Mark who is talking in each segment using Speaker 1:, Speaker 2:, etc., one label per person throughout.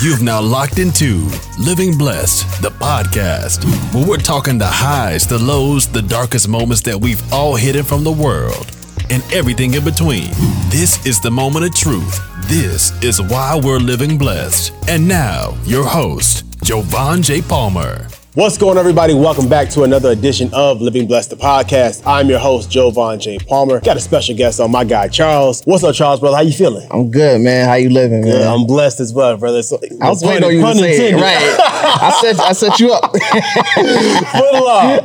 Speaker 1: You've now locked into Living Blessed, the podcast, where we're talking the highs, the lows, the darkest moments that we've all hidden from the world, and everything in between. This is the moment of truth. This is why we're living blessed. And now, your host, Jovan J. Palmer.
Speaker 2: What's going on, everybody? Welcome back to another edition of Living Blessed, the podcast. I'm your host, Jovan J. Palmer. Got a special guest on my guy, Charles. What's up, Charles, brother? How you feeling?
Speaker 3: I'm good, man. How you living, man?
Speaker 2: I'm blessed as well, brother. So,
Speaker 3: I was waiting on you to say it. Right. I set I set you up.
Speaker 2: Up.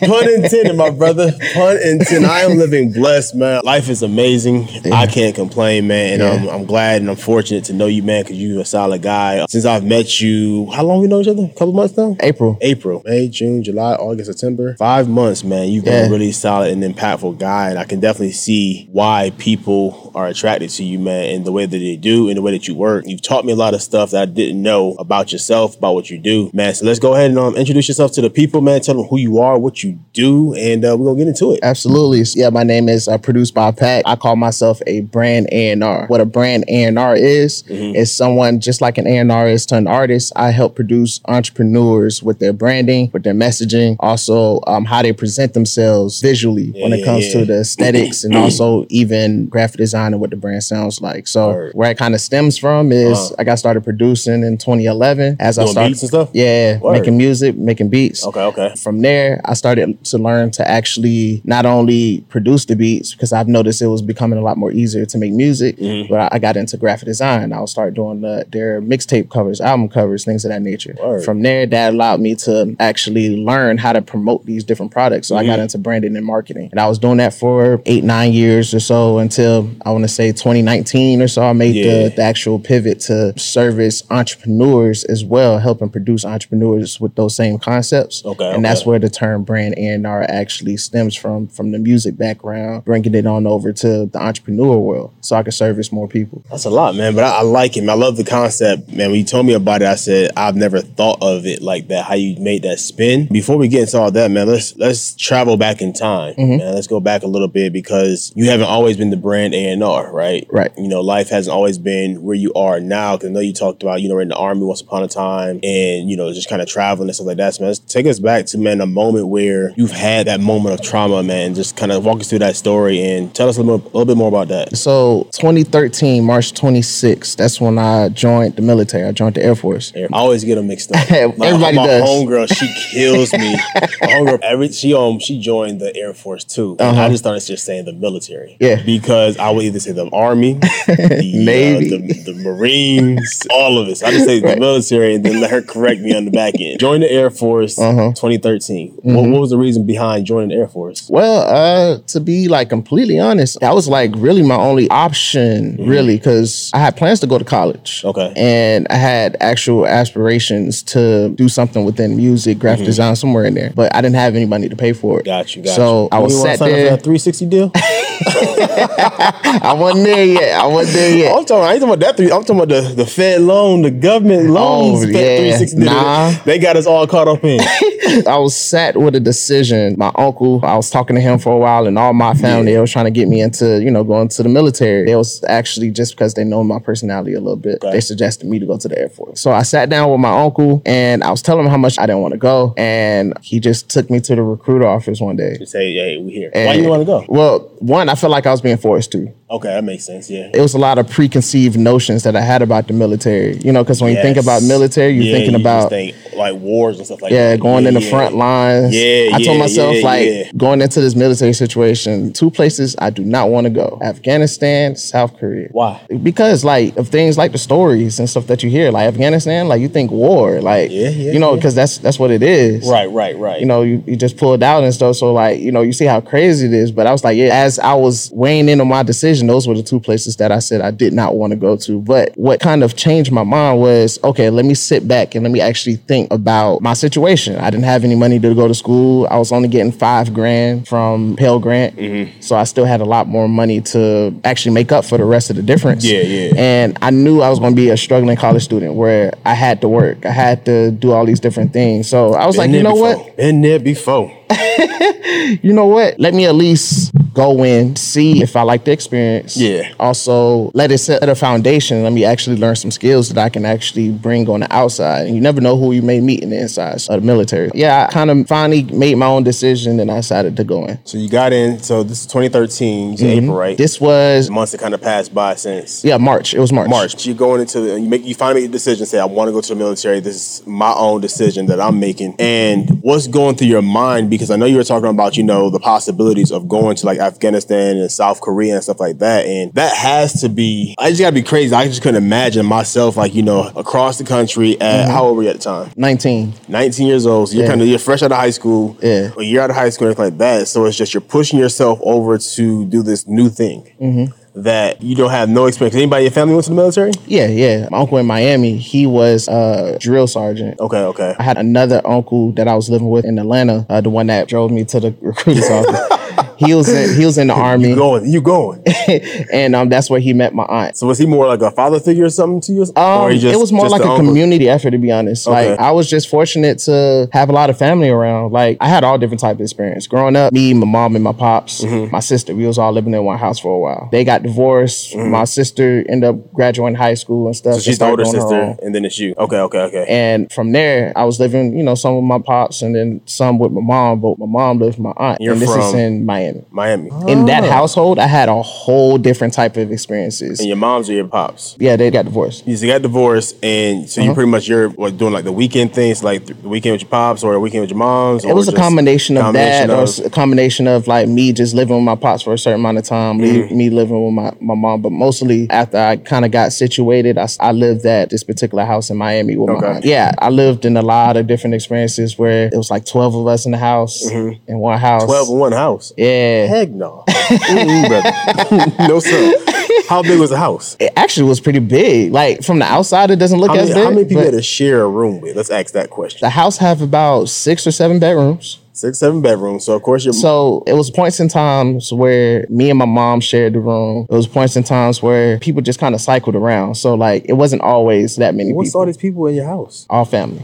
Speaker 2: Pun intended, my brother. Pun intended. I am living blessed, man. Life is amazing.
Speaker 3: Yeah.
Speaker 2: I can't complain, man. And
Speaker 3: Yeah.
Speaker 2: I'm, I'm glad and I'm fortunate to know you, man, because you're a solid guy. Since I've met you, how long we know each other? A couple months now?
Speaker 3: April.
Speaker 2: April, May, June, July, August, September. Five months, man. You've been
Speaker 3: Yeah.
Speaker 2: a really solid and impactful guy. And I can definitely see why people are attracted to you, man, and the way that they do and the way that you work. You've taught me a lot of stuff that I didn't know about yourself, about what you do, man. So let's go ahead and um, introduce yourself to the people, man. Tell them who you are, what you do, and uh, we're going to get into it.
Speaker 3: Absolutely. Yeah, my name is uh, produced by Pack. I call myself a brand A&R. What a brand A&R is is someone just like an A&R is to an artist. I help produce entrepreneurs with their branding, with their messaging, also um, how they present themselves visually when it
Speaker 2: yeah,
Speaker 3: comes
Speaker 2: yeah.
Speaker 3: to the aesthetics and also even graphic design and what the brand sounds like. So
Speaker 2: Word.
Speaker 3: where it kind of stems from is
Speaker 2: Uh-huh.
Speaker 3: I got started producing in 2011 as I started
Speaker 2: beats and stuff?
Speaker 3: Yeah,
Speaker 2: Word.
Speaker 3: making music, making beats.
Speaker 2: Okay, okay.
Speaker 3: From there, I started to learn to actually not only produce the beats because I've noticed it was becoming a lot more easier to make music,
Speaker 2: Mm-hmm.
Speaker 3: but I, I got into graphic design. I'll start doing the, their mixtape covers, album covers, things of that nature.
Speaker 2: Word.
Speaker 3: From there, that allowed me to actually learn how to promote these different products. So I
Speaker 2: Mm-hmm.
Speaker 3: got into branding and marketing, and I was doing that for eight, nine years or so until I want to say 2019 or so. I made
Speaker 2: Yeah.
Speaker 3: the, the actual pivot to service entrepreneurs as well, helping produce entrepreneurs with those same concepts.
Speaker 2: Okay,
Speaker 3: and that's where the term brand A&R actually stems from, from the music background, bringing it on over to the entrepreneur world, so I can service more people.
Speaker 2: That's a lot, man. But I, I like him. I love the concept, man. When you told me about it, I said I've never thought of it like that. How you made that spin. Before we get into all that, man, let's let's travel back in time,
Speaker 3: Mm-hmm.
Speaker 2: man. Let's go back a little bit because you haven't always been the brand A and R, right?
Speaker 3: Right.
Speaker 2: You know, life hasn't always been where you are now. Because I know you talked about you know in the army once upon a time, and you know just kind of traveling and stuff like that. So, man, let's take us back to man a moment where you've had that moment of trauma, man. Just kind of walk us through that story and tell us a little, a little bit more about that.
Speaker 3: So 2013, March 26th, that's when I joined the military. I joined the Air Force.
Speaker 2: I always get them mixed up.
Speaker 3: Everybody
Speaker 2: my, my
Speaker 3: does.
Speaker 2: Homegirl, she kills me. my homegirl, every she um she joined the Air Force too. And I just started just saying the military.
Speaker 3: Uh-huh. Yeah.
Speaker 2: Because I would either say the Army, the
Speaker 3: Navy.
Speaker 2: uh, the, the Marines, all of. So I just say the military and then let her correct me on the back end. Joined the Air Force,
Speaker 3: Uh-huh.
Speaker 2: 2013. What,
Speaker 3: Mm-hmm.
Speaker 2: what was the reason behind joining the Air Force?
Speaker 3: Well, uh, to be like completely honest, that was like really my only option, really, because I had plans to go to college.
Speaker 2: Okay.
Speaker 3: And I had actual aspirations to do something within music, graphic mm-hmm. design, somewhere in there. But I didn't have any money to pay for it.
Speaker 2: Got you, got
Speaker 3: so
Speaker 2: you.
Speaker 3: I was
Speaker 2: You wanna
Speaker 3: sat
Speaker 2: sign up for
Speaker 3: there.
Speaker 2: that 360 deal?
Speaker 3: I wasn't there yet. I wasn't there yet.
Speaker 2: I'm talking. I ain't talking about that. Three, I'm talking about the, the Fed loan, the government oh, loans.
Speaker 3: Oh, yeah.
Speaker 2: 360 deal.
Speaker 3: Nah.
Speaker 2: They got us all caught up in.
Speaker 3: I was sat with a decision. My uncle, I was talking to him for a while, and all my family, they was trying to get me into, you know, going to the military. It was actually just because they know my personality a little bit.
Speaker 2: Okay.
Speaker 3: They suggested me to go to the Air Force. So I sat down with my uncle, and I was telling him how much I didn't want to go, and he just took me to the recruiter office one day.
Speaker 2: To say, hey, we here.
Speaker 3: And-
Speaker 2: Why you want to go?
Speaker 3: Well, one, I felt like I was being forced to.
Speaker 2: Okay, that makes sense. Yeah.
Speaker 3: It was a lot of preconceived notions that I had about the military. You know, because when you think about military, you're
Speaker 2: Yeah,
Speaker 3: thinking
Speaker 2: you
Speaker 3: about
Speaker 2: think, like wars and stuff like
Speaker 3: yeah,
Speaker 2: that.
Speaker 3: going in the
Speaker 2: yeah.
Speaker 3: front lines.
Speaker 2: Yeah,
Speaker 3: I told myself
Speaker 2: yeah,
Speaker 3: like
Speaker 2: yeah.
Speaker 3: going into this military situation, two places I do not want to go: Afghanistan, South Korea.
Speaker 2: Why?
Speaker 3: Because like of things like the stories and stuff that you hear, like Afghanistan, like you think war, like
Speaker 2: Yeah, yeah,
Speaker 3: you know,
Speaker 2: yeah.
Speaker 3: because that's that's what it is.
Speaker 2: Right, right, right.
Speaker 3: You know, you, you just pull it out and stuff. So like, you know, you see how crazy it is. But I was like, yeah, as I was weighing in on my decision, those were the two places that I said I did not want to go to. But what kind of changed my mind was, okay, let me sit back and let me actually think about my situation. I didn't have any money to go to school. I was only getting five grand from Pell Grant.
Speaker 2: Mm-hmm.
Speaker 3: So I still had a lot more money to actually make up for the rest of the difference.
Speaker 2: Yeah, yeah.
Speaker 3: And I knew I was going to be a struggling college student where I had to work. I had to do all these different things. So I was like, you know
Speaker 2: before.
Speaker 3: what?
Speaker 2: Been there before.
Speaker 3: you know what? Let me at least go in, see if I like the experience.
Speaker 2: Yeah.
Speaker 3: Also, let it set a foundation. Let me actually learn some skills that I can actually bring on the outside. And you never know who you may meet in the inside of the military. Yeah, I kind of finally made my own decision and I decided to go in.
Speaker 2: So you got in. So this is 2013. You said mm-hmm. April, right?
Speaker 3: This was
Speaker 2: months that kind of passed by since.
Speaker 3: yeah March. It was March.
Speaker 2: March. You're going into the, you make you finally make a decision. Say, I want to go to the military. This is my own decision that I'm making. And what's going through your mind? Because I know you were talking about you know the possibilities of going to like Afghanistan and South Korea and stuff like that. And that has to be. I just gotta be crazy. I just couldn't imagine myself like you know across the country at how old were you at the time?
Speaker 3: 19.
Speaker 2: 19 years old. So you're
Speaker 3: Yeah.
Speaker 2: kind of you're fresh out of high school.
Speaker 3: Yeah.
Speaker 2: A year out of high school, and everything like that. So it's just you're pushing yourself over to do this new thing
Speaker 3: Mm-hmm.
Speaker 2: That you don't have no experience. Anybody in your family went to the military?
Speaker 3: Yeah, yeah. My uncle in Miami, he was a drill sergeant.
Speaker 2: Okay, okay.
Speaker 3: I had another uncle that I was living with in Atlanta, uh, the one that drove me to the recruiter's office. He was in, he was in the army,
Speaker 2: You going? You going?
Speaker 3: and um, that's where he met my aunt.
Speaker 2: so was he more like a father figure or something to you?
Speaker 3: Um,
Speaker 2: just-
Speaker 3: it was more like a
Speaker 2: uncle?
Speaker 3: community effort, to be honest.
Speaker 2: Okay.
Speaker 3: Like I was just fortunate to have a lot of family around. Like I had all different type of experience growing up. Me, my mom, and my pops,
Speaker 2: Mm-hmm.
Speaker 3: my sister. We was all living in one house for a while. They got divorced. My sister ended up graduating high school and stuff.
Speaker 2: Mm-hmm. So she's the older sister, and then it's you. Okay, okay, okay.
Speaker 3: And from there, I was living, you know, some with my pops and then some with my mom. But my mom lived with my aunt,
Speaker 2: You're
Speaker 3: and this is
Speaker 2: from-
Speaker 3: in Miami.
Speaker 2: Miami.
Speaker 3: In that household, I had a whole different type of experiences.
Speaker 2: And your mom's or your pops?
Speaker 3: Yeah, they got divorced.
Speaker 2: You got divorced, and so
Speaker 3: Uh-huh.
Speaker 2: you pretty much you're what, doing like the weekend things, like the weekend with your pops or the weekend with your moms.
Speaker 3: It was a combination of that, or a combination of like me just living with my pops for a certain amount of time, me,
Speaker 2: Mm-hmm.
Speaker 3: me living with my, my mom. But mostly after I kind of got situated, I, I lived at this particular house in Miami with
Speaker 2: Okay.
Speaker 3: my aunt. Yeah, I lived in a lot of different experiences where it was like 12 of us in the house, in one house.
Speaker 2: Mm-hmm. twelve in one house.
Speaker 3: Yeah.
Speaker 2: Heck no, no sir. How big was the house?
Speaker 3: It actually was pretty big. Like from the outside, it doesn't look
Speaker 2: How
Speaker 3: as
Speaker 2: many,
Speaker 3: big.
Speaker 2: how many people had to share a room with? Let's ask that question.
Speaker 3: the house have about six or seven bedrooms.
Speaker 2: Six, seven bedrooms. So of course you're.
Speaker 3: So it was points in times where me and my mom shared the room. It was points in times where people just kind of cycled around. So like it wasn't always that many
Speaker 2: what's
Speaker 3: people.
Speaker 2: all these people in your house?
Speaker 3: all family.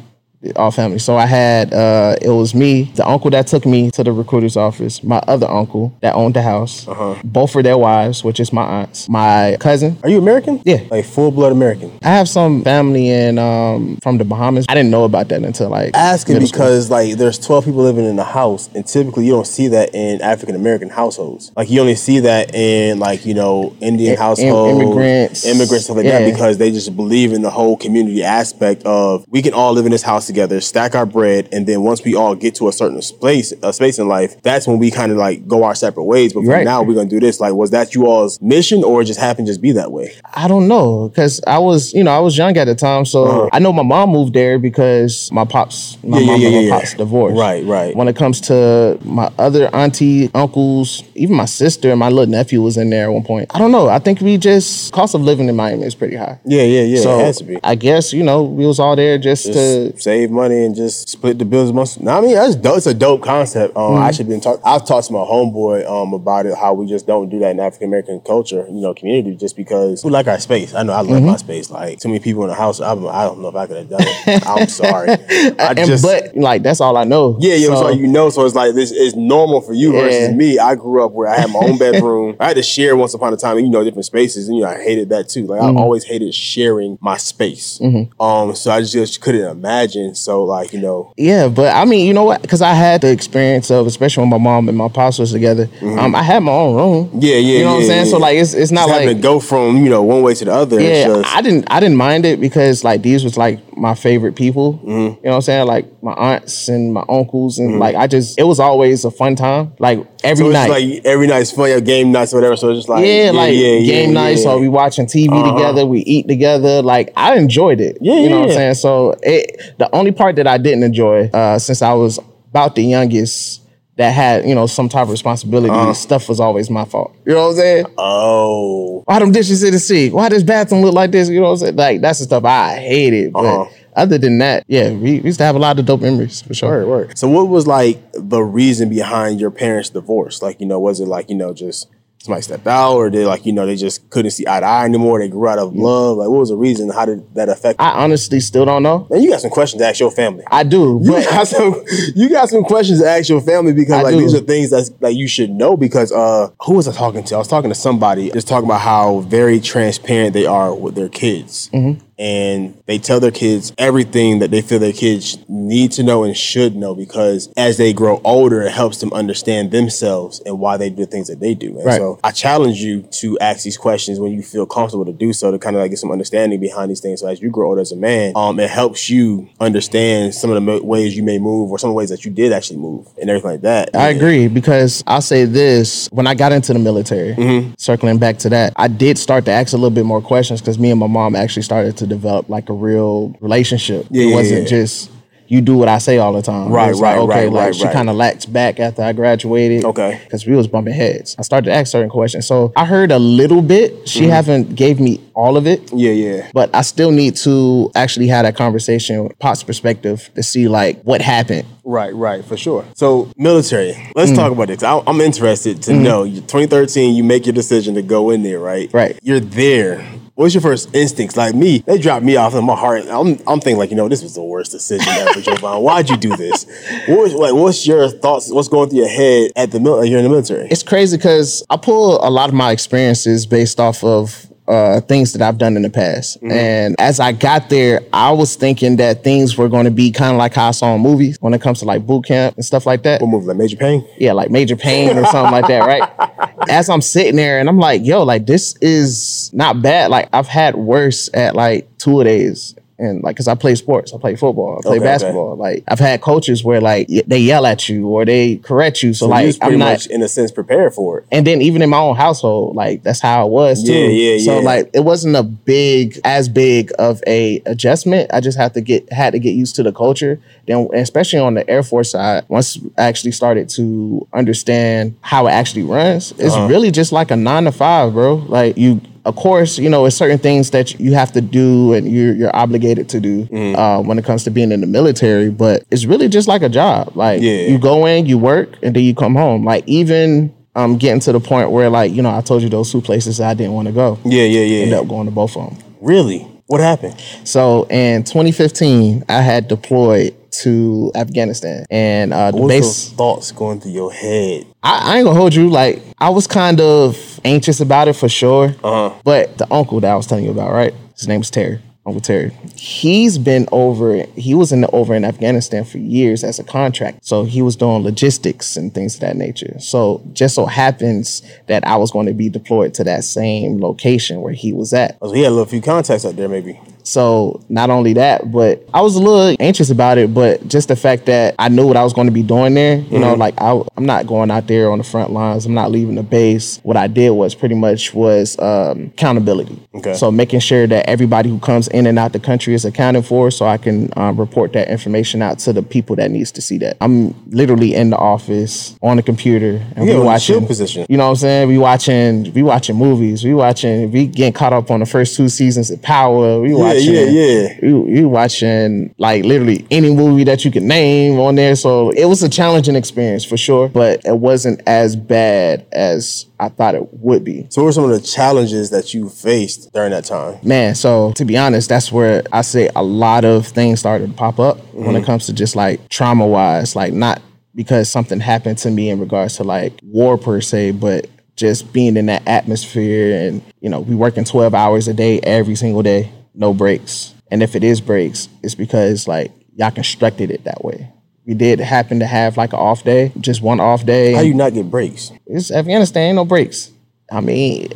Speaker 3: All family. So I had uh it was me, the uncle that took me to the recruiter's office, my other uncle that owned the house,
Speaker 2: Uh-huh.
Speaker 3: both for their wives, which is my aunts, my cousin.
Speaker 2: Are you American?
Speaker 3: Yeah.
Speaker 2: Like full blood American.
Speaker 3: I have some family in um from the Bahamas. I didn't know about that until like
Speaker 2: Asking
Speaker 3: middle school.
Speaker 2: because like there's 12 people living in the house, and typically you don't see that in African American households. Like you only see that in like you know Indian
Speaker 3: Im-
Speaker 2: households,
Speaker 3: immigrants.
Speaker 2: immigrants stuff like
Speaker 3: Yeah.
Speaker 2: that because they just believe in the whole community aspect of we can all live in this house together, stack our bread, and then once we all get to a certain space, a space in life, that's when we kind of like go our separate ways. But for
Speaker 3: Right.
Speaker 2: now, we're gonna do this. Like, was that you all's mission, or it just happened to just be that way?
Speaker 3: I don't know because I was, you know, I was young at the time, so
Speaker 2: Uh-huh.
Speaker 3: I know my mom moved there because my pops, my
Speaker 2: Yeah, yeah,
Speaker 3: mom
Speaker 2: yeah,
Speaker 3: and my
Speaker 2: yeah,
Speaker 3: pops divorced.
Speaker 2: Right, right.
Speaker 3: When it comes to my other auntie, uncles, even my sister and my little nephew was in there at one point. I don't know. I think we just cost of living in Miami is pretty high.
Speaker 2: Yeah, yeah, yeah.
Speaker 3: so
Speaker 2: it has to be.
Speaker 3: I guess you know we was all there just, to.
Speaker 2: just save money and just split the bills amongst. No, I mean that's dope. It's a dope concept. Um,
Speaker 3: Mm-hmm.
Speaker 2: I actually been talk. I've talked to my homeboy um about it. How we just don't do that in African American culture, you know, community, just because we like our space. I know I love
Speaker 3: Mm-hmm.
Speaker 2: my space. Like too many people in the house. I, I don't know if I could have done it. I'm sorry. I
Speaker 3: And
Speaker 2: just.
Speaker 3: but like that's all I know.
Speaker 2: yeah, yeah,
Speaker 3: So,
Speaker 2: so, you know, so it's like this is normal for you versus me. I grew up where I had my own bedroom. I had to share once upon a time, you know, different spaces, and you know, I hated that too. Like
Speaker 3: Mm-hmm.
Speaker 2: I always hated sharing my space. Um, so I just couldn't imagine. So like, you know,
Speaker 3: Yeah, but I mean, you know what? Because I had the experience of, especially when my mom and my pops was together. Um, I had my own room.
Speaker 2: Mm-hmm. Yeah, yeah,
Speaker 3: You know what I'm
Speaker 2: yeah,
Speaker 3: saying? So like, it's it's not
Speaker 2: just
Speaker 3: like
Speaker 2: to go from you know one way to the other.
Speaker 3: Yeah, I didn't I didn't mind it because like these was like my favorite people.
Speaker 2: Mm-hmm.
Speaker 3: You know what I'm saying? Like my aunts and my uncles and like I just it was always a fun time. Like every
Speaker 2: so it's
Speaker 3: night.
Speaker 2: like every night is fun, your game nights or whatever. So it's just like
Speaker 3: yeah, like
Speaker 2: yeah,
Speaker 3: game
Speaker 2: yeah,
Speaker 3: nights
Speaker 2: yeah.
Speaker 3: or we watching TV
Speaker 2: Uh-huh.
Speaker 3: together, we eat together. Like I enjoyed it.
Speaker 2: Yeah,
Speaker 3: you know
Speaker 2: yeah,
Speaker 3: what I'm saying? So it, the only part that I didn't enjoy, uh, since I was about the youngest that had, you know, some type of responsibility,
Speaker 2: Uh-huh.
Speaker 3: stuff was always my fault. You know what I'm saying?
Speaker 2: Oh,
Speaker 3: Why them dishes in the sink? Why this bathroom look like this? You know what I'm saying? Like that's the stuff I hated. But
Speaker 2: Uh-huh.
Speaker 3: other than that, yeah, we, we used to have a lot of dope memories for sure.
Speaker 2: word, word. So what was like the reason behind your parents' divorce? Like you know, was it like you know just somebody stepped out, or they like you know they just couldn't see eye to eye anymore? They grew out of love. Like, what was the reason? How did that affect?
Speaker 3: I honestly still don't know.
Speaker 2: Man, you got some questions to ask your family.
Speaker 3: I do,
Speaker 2: You
Speaker 3: but
Speaker 2: got some. You got some questions to ask your family because
Speaker 3: I
Speaker 2: like
Speaker 3: do.
Speaker 2: these are things that's like you should know because uh who was I talking to? I was talking to somebody just talking about how very transparent they are with their kids.
Speaker 3: Mm-hmm.
Speaker 2: And they tell their kids everything that they feel their kids need to know and should know because as they grow older, it helps them understand themselves and why they do the things that they do. And
Speaker 3: Right.
Speaker 2: so I challenge you to ask these questions when you feel comfortable to do so to kind of like get some understanding behind these things. So as you grow older as a man, um, it helps you understand some of the mo- ways you may move or some of the ways that you did actually move and everything like that.
Speaker 3: I agree because I'll say this when I got into the military,
Speaker 2: Mm-hmm.
Speaker 3: circling back to that, I did start to ask a little bit more questions because me and my mom actually started to develop like a real relationship.
Speaker 2: Yeah,
Speaker 3: it wasn't
Speaker 2: yeah.
Speaker 3: just you do what I say all the time.
Speaker 2: Right,
Speaker 3: was like,
Speaker 2: right,
Speaker 3: okay,
Speaker 2: right,
Speaker 3: like
Speaker 2: right,
Speaker 3: she
Speaker 2: right.
Speaker 3: kind of laxed back after I graduated.
Speaker 2: Okay.
Speaker 3: Because we was bumping heads. I started to ask certain questions. So I heard a little bit. She haven't gave me all of it.
Speaker 2: Yeah, yeah.
Speaker 3: But I still need to actually have that conversation, Pop's perspective, to see like what happened.
Speaker 2: Right, right, for sure. So, military. Let's
Speaker 3: Mm.
Speaker 2: talk about this. I, I'm interested to know. 2013, you make your decision to go in there, right?
Speaker 3: Right.
Speaker 2: You're there. What's your first instincts? Like me, they dropped me off in my heart. I'm, I'm thinking like, you know, this was the worst decision ever, Joe Biden. Why'd you do this? What was, like, what's your thoughts? What's going through your head at the mil- you're in the military?
Speaker 3: it's crazy because I pull a lot of my experiences based off of uh, things that I've done in the past. And as I got there, I was thinking that things were going to be kind of like how I saw in movies when it comes to like boot camp and stuff like that.
Speaker 2: What movie? Like Major Payne?
Speaker 3: Yeah, like major Payne or something like that, right? As I'm sitting there and I'm like, yo, like this is not bad. Like I've had worse at like two days. And like, cause I play sports, I play football, I play
Speaker 2: Okay, okay.
Speaker 3: basketball. Like, I've had coaches where like they yell at you or they correct you. So,
Speaker 2: So
Speaker 3: like,
Speaker 2: pretty
Speaker 3: I'm not,
Speaker 2: much, in a sense, prepared for it.
Speaker 3: and then even in my own household, like that's how it was too.
Speaker 2: Yeah, yeah,
Speaker 3: So
Speaker 2: yeah.
Speaker 3: like it wasn't a big as big of a adjustment. I just had to get had to get used to the culture. Then especially on the Air Force side, once I actually started to understand how it actually runs, it's
Speaker 2: Uh-huh.
Speaker 3: really just like a nine to five, bro. Like you of course, you know, it's certain things that you have to do and you're you're obligated to do
Speaker 2: Mm-hmm.
Speaker 3: uh, when it comes to being in the military. But it's really just like a job. Like
Speaker 2: Yeah.
Speaker 3: you go in, you work, and then you come home. Like even um, getting to the point where, like, you know, I told you those two places I didn't want to go.
Speaker 2: Yeah, yeah, yeah.
Speaker 3: End up going to both of them.
Speaker 2: Really? What happened?
Speaker 3: So in 2015, I had deployed to Afghanistan, and uh, the
Speaker 2: What was
Speaker 3: base.
Speaker 2: those thoughts going through your head?
Speaker 3: I, I ain't gonna hold you. Like I was kind of anxious about it for sure.
Speaker 2: Uh-huh.
Speaker 3: But the uncle that I was telling you about, right? His name's Terry. Uncle Terry. He's been over. He was in the, over in Afghanistan for years as a contract. So he was doing logistics and things of that nature. So just so happens that I was going to be deployed to that same location where he was at.
Speaker 2: Oh, so he had a little few contacts out there, maybe.
Speaker 3: So not only that, but I was a little anxious about it, but just the fact that I knew what I was going to be doing there, you know, like I, I'm not going out there on the front lines. I'm not leaving the base. What I did was pretty much was um, accountability.
Speaker 2: Okay.
Speaker 3: So making sure that everybody who comes in and out the country is accounted for, so I can um, report that information out to the people that needs to see that. I'm literally in the office on the computer and
Speaker 2: Yeah,
Speaker 3: we watching
Speaker 2: position.
Speaker 3: You know what I'm saying? We watching, we watching movies. We watching, we getting caught up on the first two seasons of Power. We watching,
Speaker 2: yeah, yeah. Yeah.
Speaker 3: You, you watching like literally any movie that you can name on there. So it was a challenging experience for sure, but it wasn't as bad as I thought it would be.
Speaker 2: So, what were some of the challenges that you faced during that time?
Speaker 3: Man, so to be honest, that's where I say a lot of things started to pop up when it mm-hmm. comes to just like trauma wise, like not because something happened to me in regards to like war per se, but just being in that atmosphere and you know, we working 12 hours a day every single day, no breaks. And if it is breaks, it's because like y'all constructed it that way. We did happen to have like an off day, just one off day.
Speaker 2: How you not get breaks?
Speaker 3: it's Afghanistan, ain't no breaks. I mean,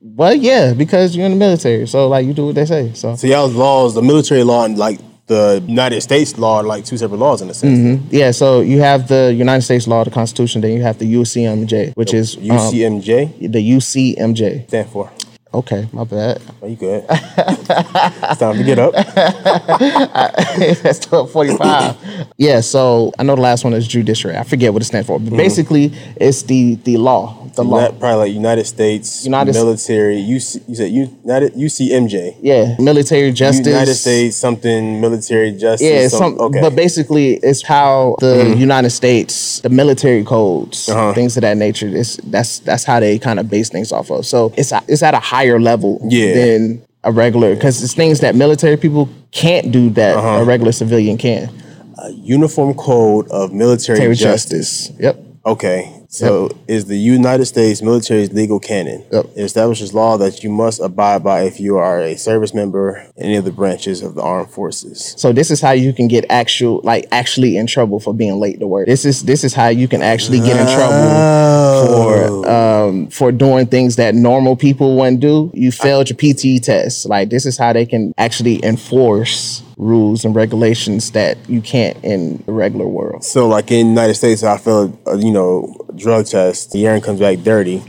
Speaker 3: well, yeah, because you're in the military, so like you do what they say. So
Speaker 2: So, y'all's laws, the military law and like the United States law, are like two separate laws in a sense.
Speaker 3: yeah, so you have the United States law, the Constitution, then you have the UCMJ, which is um,
Speaker 2: UCMJ
Speaker 3: the UCMJ.
Speaker 2: stand for.
Speaker 3: Okay, my bad.
Speaker 2: Are you good? it's time to get up.
Speaker 3: That's 1245. yeah, so I know the last one is judiciary. I forget what it stands for. But basically, it's the the law, the law.
Speaker 2: Probably like United States
Speaker 3: United-
Speaker 2: military. You you said United UCMJ.
Speaker 3: Yeah, military justice.
Speaker 2: United States something military justice.
Speaker 3: Yeah,
Speaker 2: some, okay.
Speaker 3: but basically, it's how the United States, the military codes,
Speaker 2: Uh-huh.
Speaker 3: things of that nature. It's, that's that's how they kind of base things off of. So it's it's at a higher level
Speaker 2: Yeah.
Speaker 3: than a regular because it's things that military people can't do that
Speaker 2: Uh-huh.
Speaker 3: a regular civilian can.
Speaker 2: A uniform Code of Military
Speaker 3: Military
Speaker 2: Justice.
Speaker 3: justice. Yep.
Speaker 2: Okay, so is the United States military's legal canon.
Speaker 3: Yep.
Speaker 2: It establishes law that you must abide by if you are a service member in any of the branches of the armed forces.
Speaker 3: So this is how you can get actual, like actually in trouble for being late to work. This is this is how you can actually get in trouble for um, for doing things that normal people wouldn't do. You failed your PTE test. Like this is how they can actually enforce rules and regulations that you can't in the regular world.
Speaker 2: So, like in the United States, I feel uh, you know drug test, the urine comes back dirty.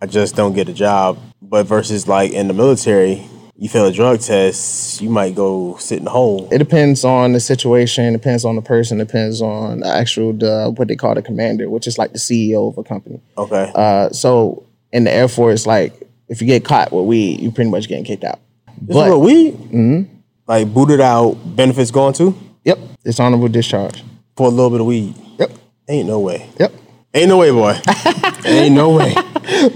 Speaker 2: I just don't get a job. But versus like in the military, you fail a drug test, you might go sit in the hole.
Speaker 3: It depends on the situation. Depends on the person. Depends on the actual the, what they call the commander, which is like the CEO of a company.
Speaker 2: Okay.
Speaker 3: Uh, so in the Air Force, like if you get caught with weed, you pretty much getting kicked out.
Speaker 2: This is what weed? Like booted out, benefits going to
Speaker 3: Yep, dishonorable discharge.
Speaker 2: for a little bit of weed.
Speaker 3: Yep,
Speaker 2: Ain't no way.
Speaker 3: yep.
Speaker 2: Ain't no way, boy. Ain't no way.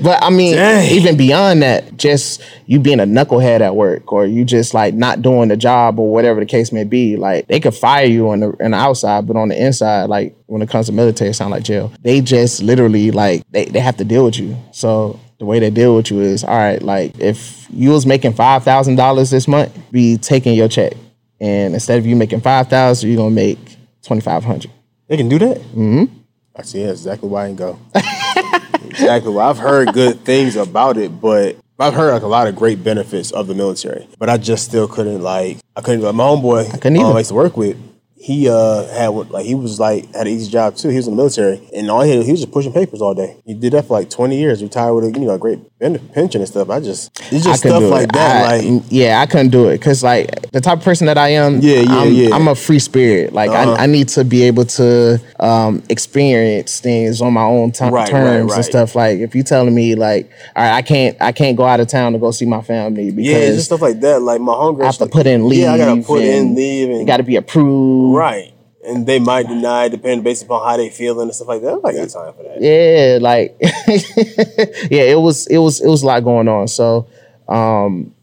Speaker 3: But I mean,
Speaker 2: Dang.
Speaker 3: even beyond that, just you being a knucklehead at work, or you just like not doing the job, or whatever the case may be, like they could fire you on the on the outside, but on the inside, like when it comes to military, it sound like jail. They just literally like they, they have to deal with you. So the way they deal with you is all right. Like if you was making five thousand dollars this month, be taking your check, and instead of you making five thousand, you're gonna make twenty five hundred.
Speaker 2: They can do that? Mm-hmm. I see. That's exactly why I didn't go. exactly why. I've heard good things about it, but I've heard like a lot of great benefits of the military. But I just still couldn't like I couldn't like my homeboy I
Speaker 3: couldn't
Speaker 2: um,
Speaker 3: either.
Speaker 2: I used to work with. He uh had like he was like had an easy job too. He was in the military, and all he he was just pushing papers all day. He did that for like twenty years. Retired with a you know great pension and stuff. I just it's just stuff like that.
Speaker 3: I-
Speaker 2: like
Speaker 3: yeah, I couldn't do it because like the type of person that I am,
Speaker 2: Yeah, yeah,
Speaker 3: I'm,
Speaker 2: yeah.
Speaker 3: I'm a free spirit. Like
Speaker 2: Uh-huh.
Speaker 3: I, I need to be able to um, experience things on my own ti-
Speaker 2: Right, right,
Speaker 3: terms
Speaker 2: right.
Speaker 3: and stuff. Like if you're telling me like, all right, I can't, I can't go out of town to go see my family because
Speaker 2: yeah, just stuff like that. Like my hunger.
Speaker 3: I have to put in leave.
Speaker 2: Yeah, I gotta put in leave and
Speaker 3: It got to be approved.
Speaker 2: Right. And they might deny depending based upon how they feeling and stuff like that. I got time for that.
Speaker 3: yeah like yeah it was it was it was a lot going on so um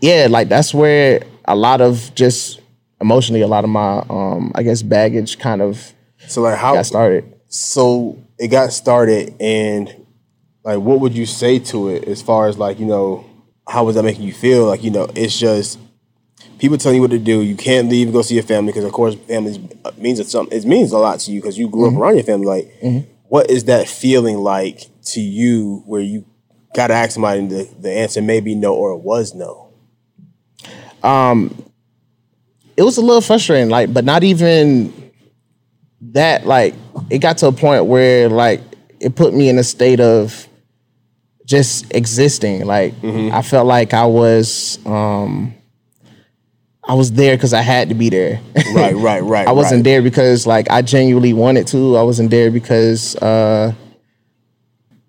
Speaker 3: yeah like that's where a lot of just emotionally a lot of my um i guess baggage kind of
Speaker 2: So like how
Speaker 3: got started
Speaker 2: so it got started and like what would you say to it as far as like, you know, how was that making you feel? Like, you know, it's just people telling you what to do. You can't leave and go see your family because of course family means something it means a lot to you because you grew up around your family. Like what is that feeling like to you where you gotta ask somebody and the, the answer may be no or it was no?
Speaker 3: Um, it was a little frustrating like but not even that like it got to a point where like it put me in a state of just existing like i felt like i was um i was there because i had to be there
Speaker 2: Right, right, right.
Speaker 3: I wasn't
Speaker 2: right.
Speaker 3: there because like I genuinely wanted to. I wasn't there because uh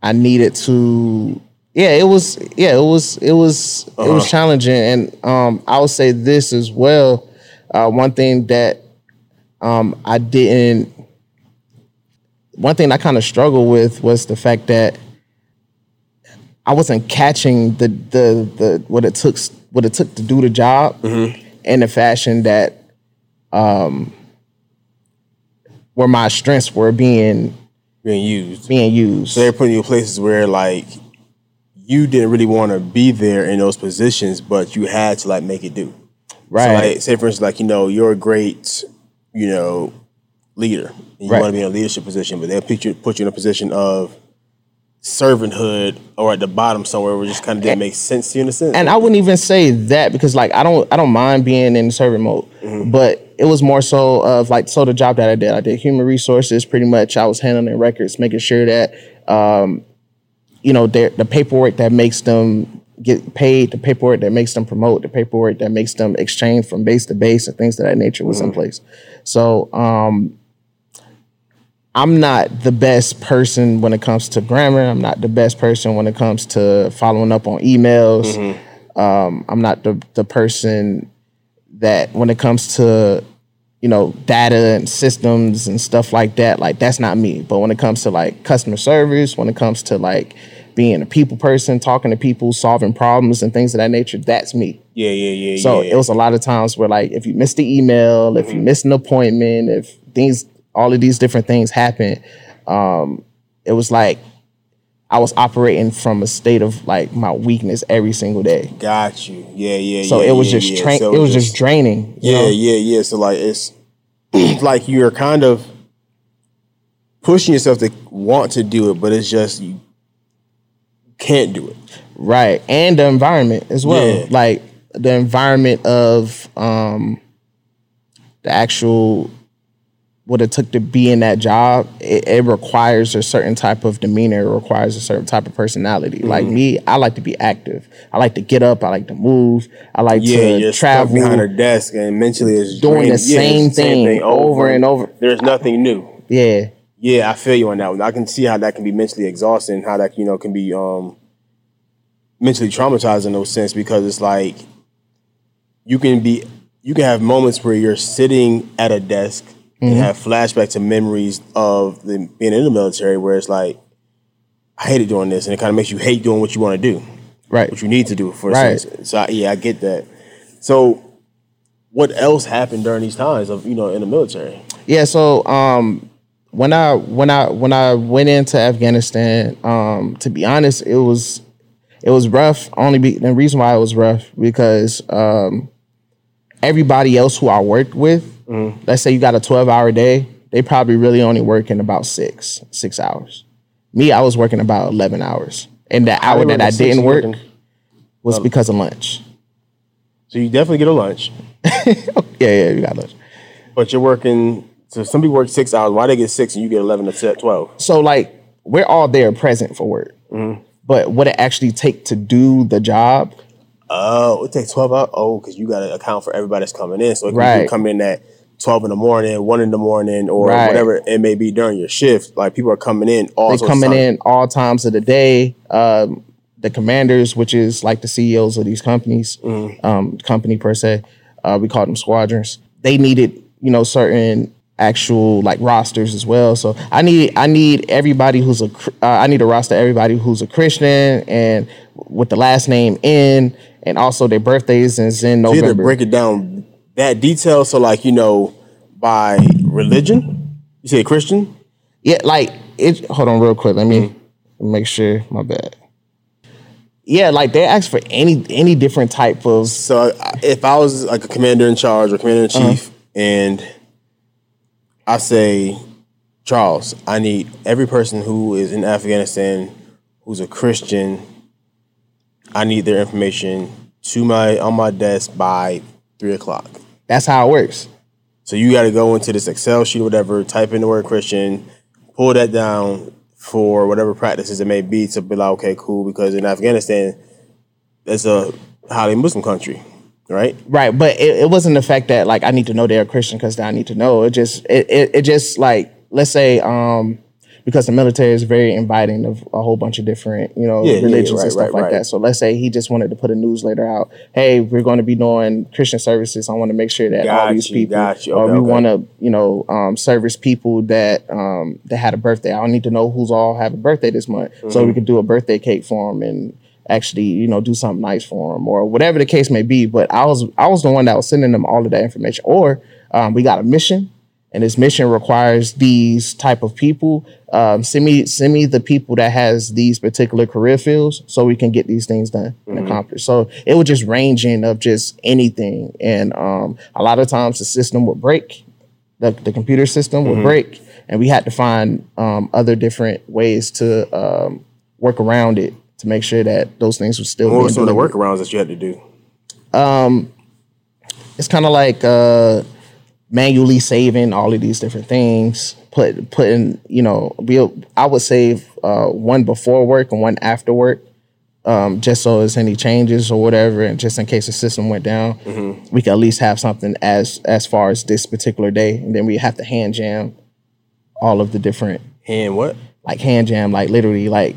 Speaker 3: I needed to yeah, it was yeah, it was it was it was challenging and um I would say this as well. Uh one thing that um I didn't one thing I kind of struggled with was the fact that I wasn't catching the the the what it took what it took to do the job in the fashion that um where my strengths were being
Speaker 2: being used.
Speaker 3: being used.
Speaker 2: So they're putting you in places where like you didn't really want to be there in those positions, but you had to like make it do. So
Speaker 3: right.
Speaker 2: like say for instance, like, you know, you're a great, you know, leader. And you
Speaker 3: Right.
Speaker 2: want to be in a leadership position, but they'll put you put you in a position of servanthood or at the bottom somewhere where it just kind of didn't make sense to you in a sense.
Speaker 3: and I wouldn't even say that because like I don't I don't mind being in the servant mode,
Speaker 2: Mm-hmm.
Speaker 3: but it was more so of like so the job that I did. I did human resources. Pretty much, I was handling records, making sure that um, you know the paperwork that makes them get paid, the paperwork that makes them promote, the paperwork that makes them exchange from base to base, and things of that nature was
Speaker 2: Mm-hmm.
Speaker 3: in place. So um, I'm not the best person when it comes to grammar. I'm not the best person when it comes to following up on emails. Um, I'm not the the person that when it comes to you know data and systems and stuff like that. Like that's not me. But when it comes to like customer service, when it comes to like being a people person, talking to people, solving problems and things of that nature, that's me.
Speaker 2: Yeah, yeah, yeah.
Speaker 3: So
Speaker 2: yeah.
Speaker 3: it was a lot of times where like if you missed the email, if you missed an appointment, if things, all of these different things happen, um, it was like I was operating from a state of like my weakness every single day.
Speaker 2: got you. Yeah, yeah.
Speaker 3: So
Speaker 2: yeah,
Speaker 3: it was
Speaker 2: yeah,
Speaker 3: just
Speaker 2: yeah.
Speaker 3: train.
Speaker 2: So
Speaker 3: it was just draining.
Speaker 2: Yeah,
Speaker 3: know?
Speaker 2: yeah, yeah. So like it's like you're kind of pushing yourself to want to do it, but it's just you can't do it.
Speaker 3: Right. And the environment as well. Like the environment of um the actual what it took to be in that job, it, it requires a certain type of demeanor, it requires a certain type of personality. Like
Speaker 2: Mm-hmm.
Speaker 3: me, I like to be active. I like to get up, I like to move, I like
Speaker 2: Yeah,
Speaker 3: to
Speaker 2: you're stuck
Speaker 3: travel.
Speaker 2: behind a desk and mentally is
Speaker 3: Doing
Speaker 2: draining.
Speaker 3: the
Speaker 2: Yeah,
Speaker 3: same
Speaker 2: it's the
Speaker 3: thing over and over.
Speaker 2: There's nothing new.
Speaker 3: Yeah.
Speaker 2: Yeah, I feel you on that one. I can see how that can be mentally exhausting, how that you know can be um mentally traumatizing in those sense because it's like you can be you can have moments where you're sitting at a desk and have flashback to memories of the, being in the military where it's like I hated doing this and it kind of makes you hate doing what you want to do,
Speaker 3: Right.
Speaker 2: what you need to do for a
Speaker 3: Right.
Speaker 2: sense. So I, yeah, I get that. So what else happened during these times of you know in the military?
Speaker 3: Yeah, so um when I when I when I went into Afghanistan, um, to be honest, it was it was rough. Only be, the reason why it was rough because um, everybody else who I worked with, Mm-hmm. let's say you got a twelve hour day, they probably really only working about six six hours. Me, I was working about eleven hours, and that hour that I didn't work
Speaker 2: working-
Speaker 3: was oh. because of lunch.
Speaker 2: So you definitely get a lunch.
Speaker 3: Yeah, yeah, you got lunch.
Speaker 2: But you're working. So some people work six hours. Why they get six and you get eleven to set twelve?
Speaker 3: so like we're all there present for work mm-hmm. but what it actually take to do the job
Speaker 2: Oh, it takes twelve hours. Oh, because you got to account for everybody that's coming in. So if
Speaker 3: Right.
Speaker 2: you come in at twelve in the morning, one in the morning, or
Speaker 3: Right.
Speaker 2: whatever it may be during your shift, like people are coming in all
Speaker 3: they
Speaker 2: sorts of
Speaker 3: coming in all times of the day. Um, the commanders which is like the ceos of these companies um, company per se uh, we call them squadrons. They needed you know certain actual like rosters as well. So i need i need everybody who's a uh, i need a roster everybody who's a christian and with the last name in and also their birthdays is in
Speaker 2: So you
Speaker 3: november.
Speaker 2: break it down that detail. So like you know, by religion, you say Christian.
Speaker 3: Yeah, like it. Hold on, real quick. Let me make sure. My bad. Yeah, like they ask for any any different type of.
Speaker 2: So if I was like a commander in charge or commander in uh-huh. chief, and I say, Charles, I need every person who is in Afghanistan who's a Christian. I need their information to my on my desk by three o'clock.
Speaker 3: That's how it works.
Speaker 2: So you got to go into this Excel sheet or whatever, type in the word Christian, pull that down for whatever practices it may be to be like, okay, cool, because in Afghanistan, it's a highly Muslim country, right?
Speaker 3: Right, but it, it wasn't the fact that like I need to know they're a Christian because I need to know. It just it, it it just like let's say um because the military is very inviting of a whole bunch of different you know
Speaker 2: Yeah, yeah,
Speaker 3: religions
Speaker 2: right,
Speaker 3: and stuff
Speaker 2: right,
Speaker 3: like
Speaker 2: right.
Speaker 3: that. So let's say he just wanted to put a newsletter out. Hey, we're going to be doing Christian services. I want to make sure that all these
Speaker 2: you,
Speaker 3: people,
Speaker 2: got you.
Speaker 3: or we
Speaker 2: okay.
Speaker 3: want to you know um, service people that um that had a birthday. I need to know who's all have a birthday this month, so
Speaker 2: Mm-hmm.
Speaker 3: we could do a birthday cake for them and actually you know do something nice for them or whatever the case may be but i was i was the one that was sending them all of that information or um, we got a mission and this mission requires these type of people. Um, send me send me the people that has these particular career fields so we can get these things done and accomplished. So it was just ranging of just anything. And um, a lot of times the system would break. The, the computer system would break. And we had to find um, other different ways to um, work around it to make sure that those things were still
Speaker 2: What were some of the workarounds that you had to do?
Speaker 3: it's kind of like uh, manually saving all of these different things put putting you know we i would save uh, one before work and one after work um, just so as any changes or whatever and just in case the system went down we could at least have something as as far as this particular day and then we have to hand jam all of the different
Speaker 2: hand what?
Speaker 3: like hand jam, like literally like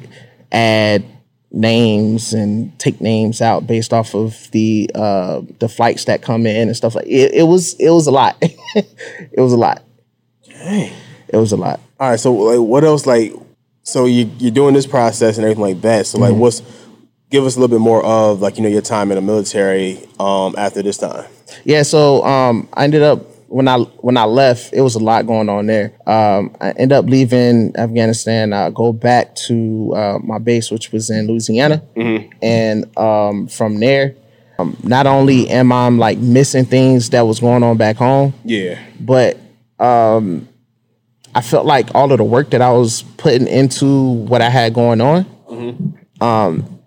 Speaker 3: add names and take names out based off of the uh the flights that come in and stuff like it, it was it was a lot. it was a lot. It was a lot.
Speaker 2: All right. So like, what else? Like, so you you're doing this process and everything like that. So like,
Speaker 3: Mm-hmm.
Speaker 2: what's give us a little bit more of like you know your time in the military um, after this time.
Speaker 3: Yeah, so um, I ended up when I when I left, it was a lot going on there. Um, I ended up leaving Afghanistan. I go back to uh, my base, which was in Louisiana, and um, from there, um, not only am I like missing things that was going on back home,
Speaker 2: Yeah.
Speaker 3: but um, I felt like all of the work that I was putting into what I had going on. Hmm. Um,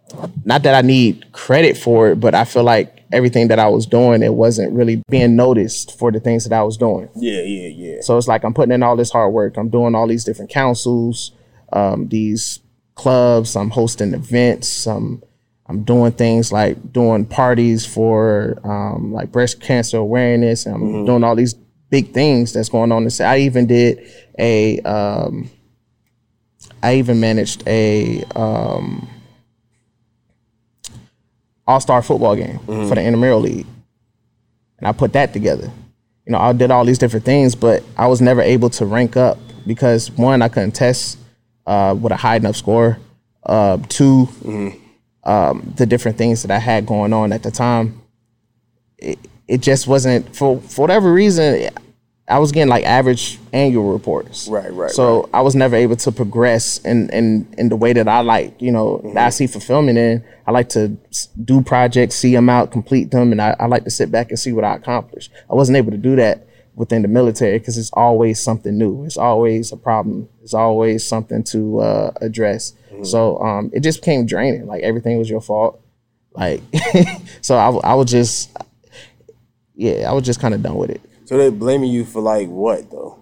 Speaker 3: not that I need credit for it, but I feel like everything that I was doing, it wasn't really being noticed for the things that I was doing.
Speaker 2: Yeah. Yeah. Yeah.
Speaker 3: So it's like I'm putting in all this hard work. I'm doing all these different councils, um, these clubs. I'm hosting events. I'm I'm doing things like doing parties for um, like breast cancer awareness. And I'm doing all these big things that's going on. This I even did a um, I even managed a um, all star football game for the intramural league, and I put that together you know, I did all these different things, but I was never able to rank up because one, I couldn't test uh, with a high enough score. Uh, 2 um, the different things that I had going on at the time, it, it just wasn't for for whatever reason. I was getting like average annual reports.
Speaker 2: Right, right,
Speaker 3: So I was never able to progress in in in the way that I like. You know, that I see fulfillment in. I like to do projects, see them out, complete them, and I, I like to sit back and see what I accomplished. I wasn't able to do that within the military because it's always something new. It's always a problem. It's always something to uh, address. So um, it just became draining. Like everything was your fault. Like so, I was just yeah, I was just kind of done with it.
Speaker 2: So they're blaming you for like what though?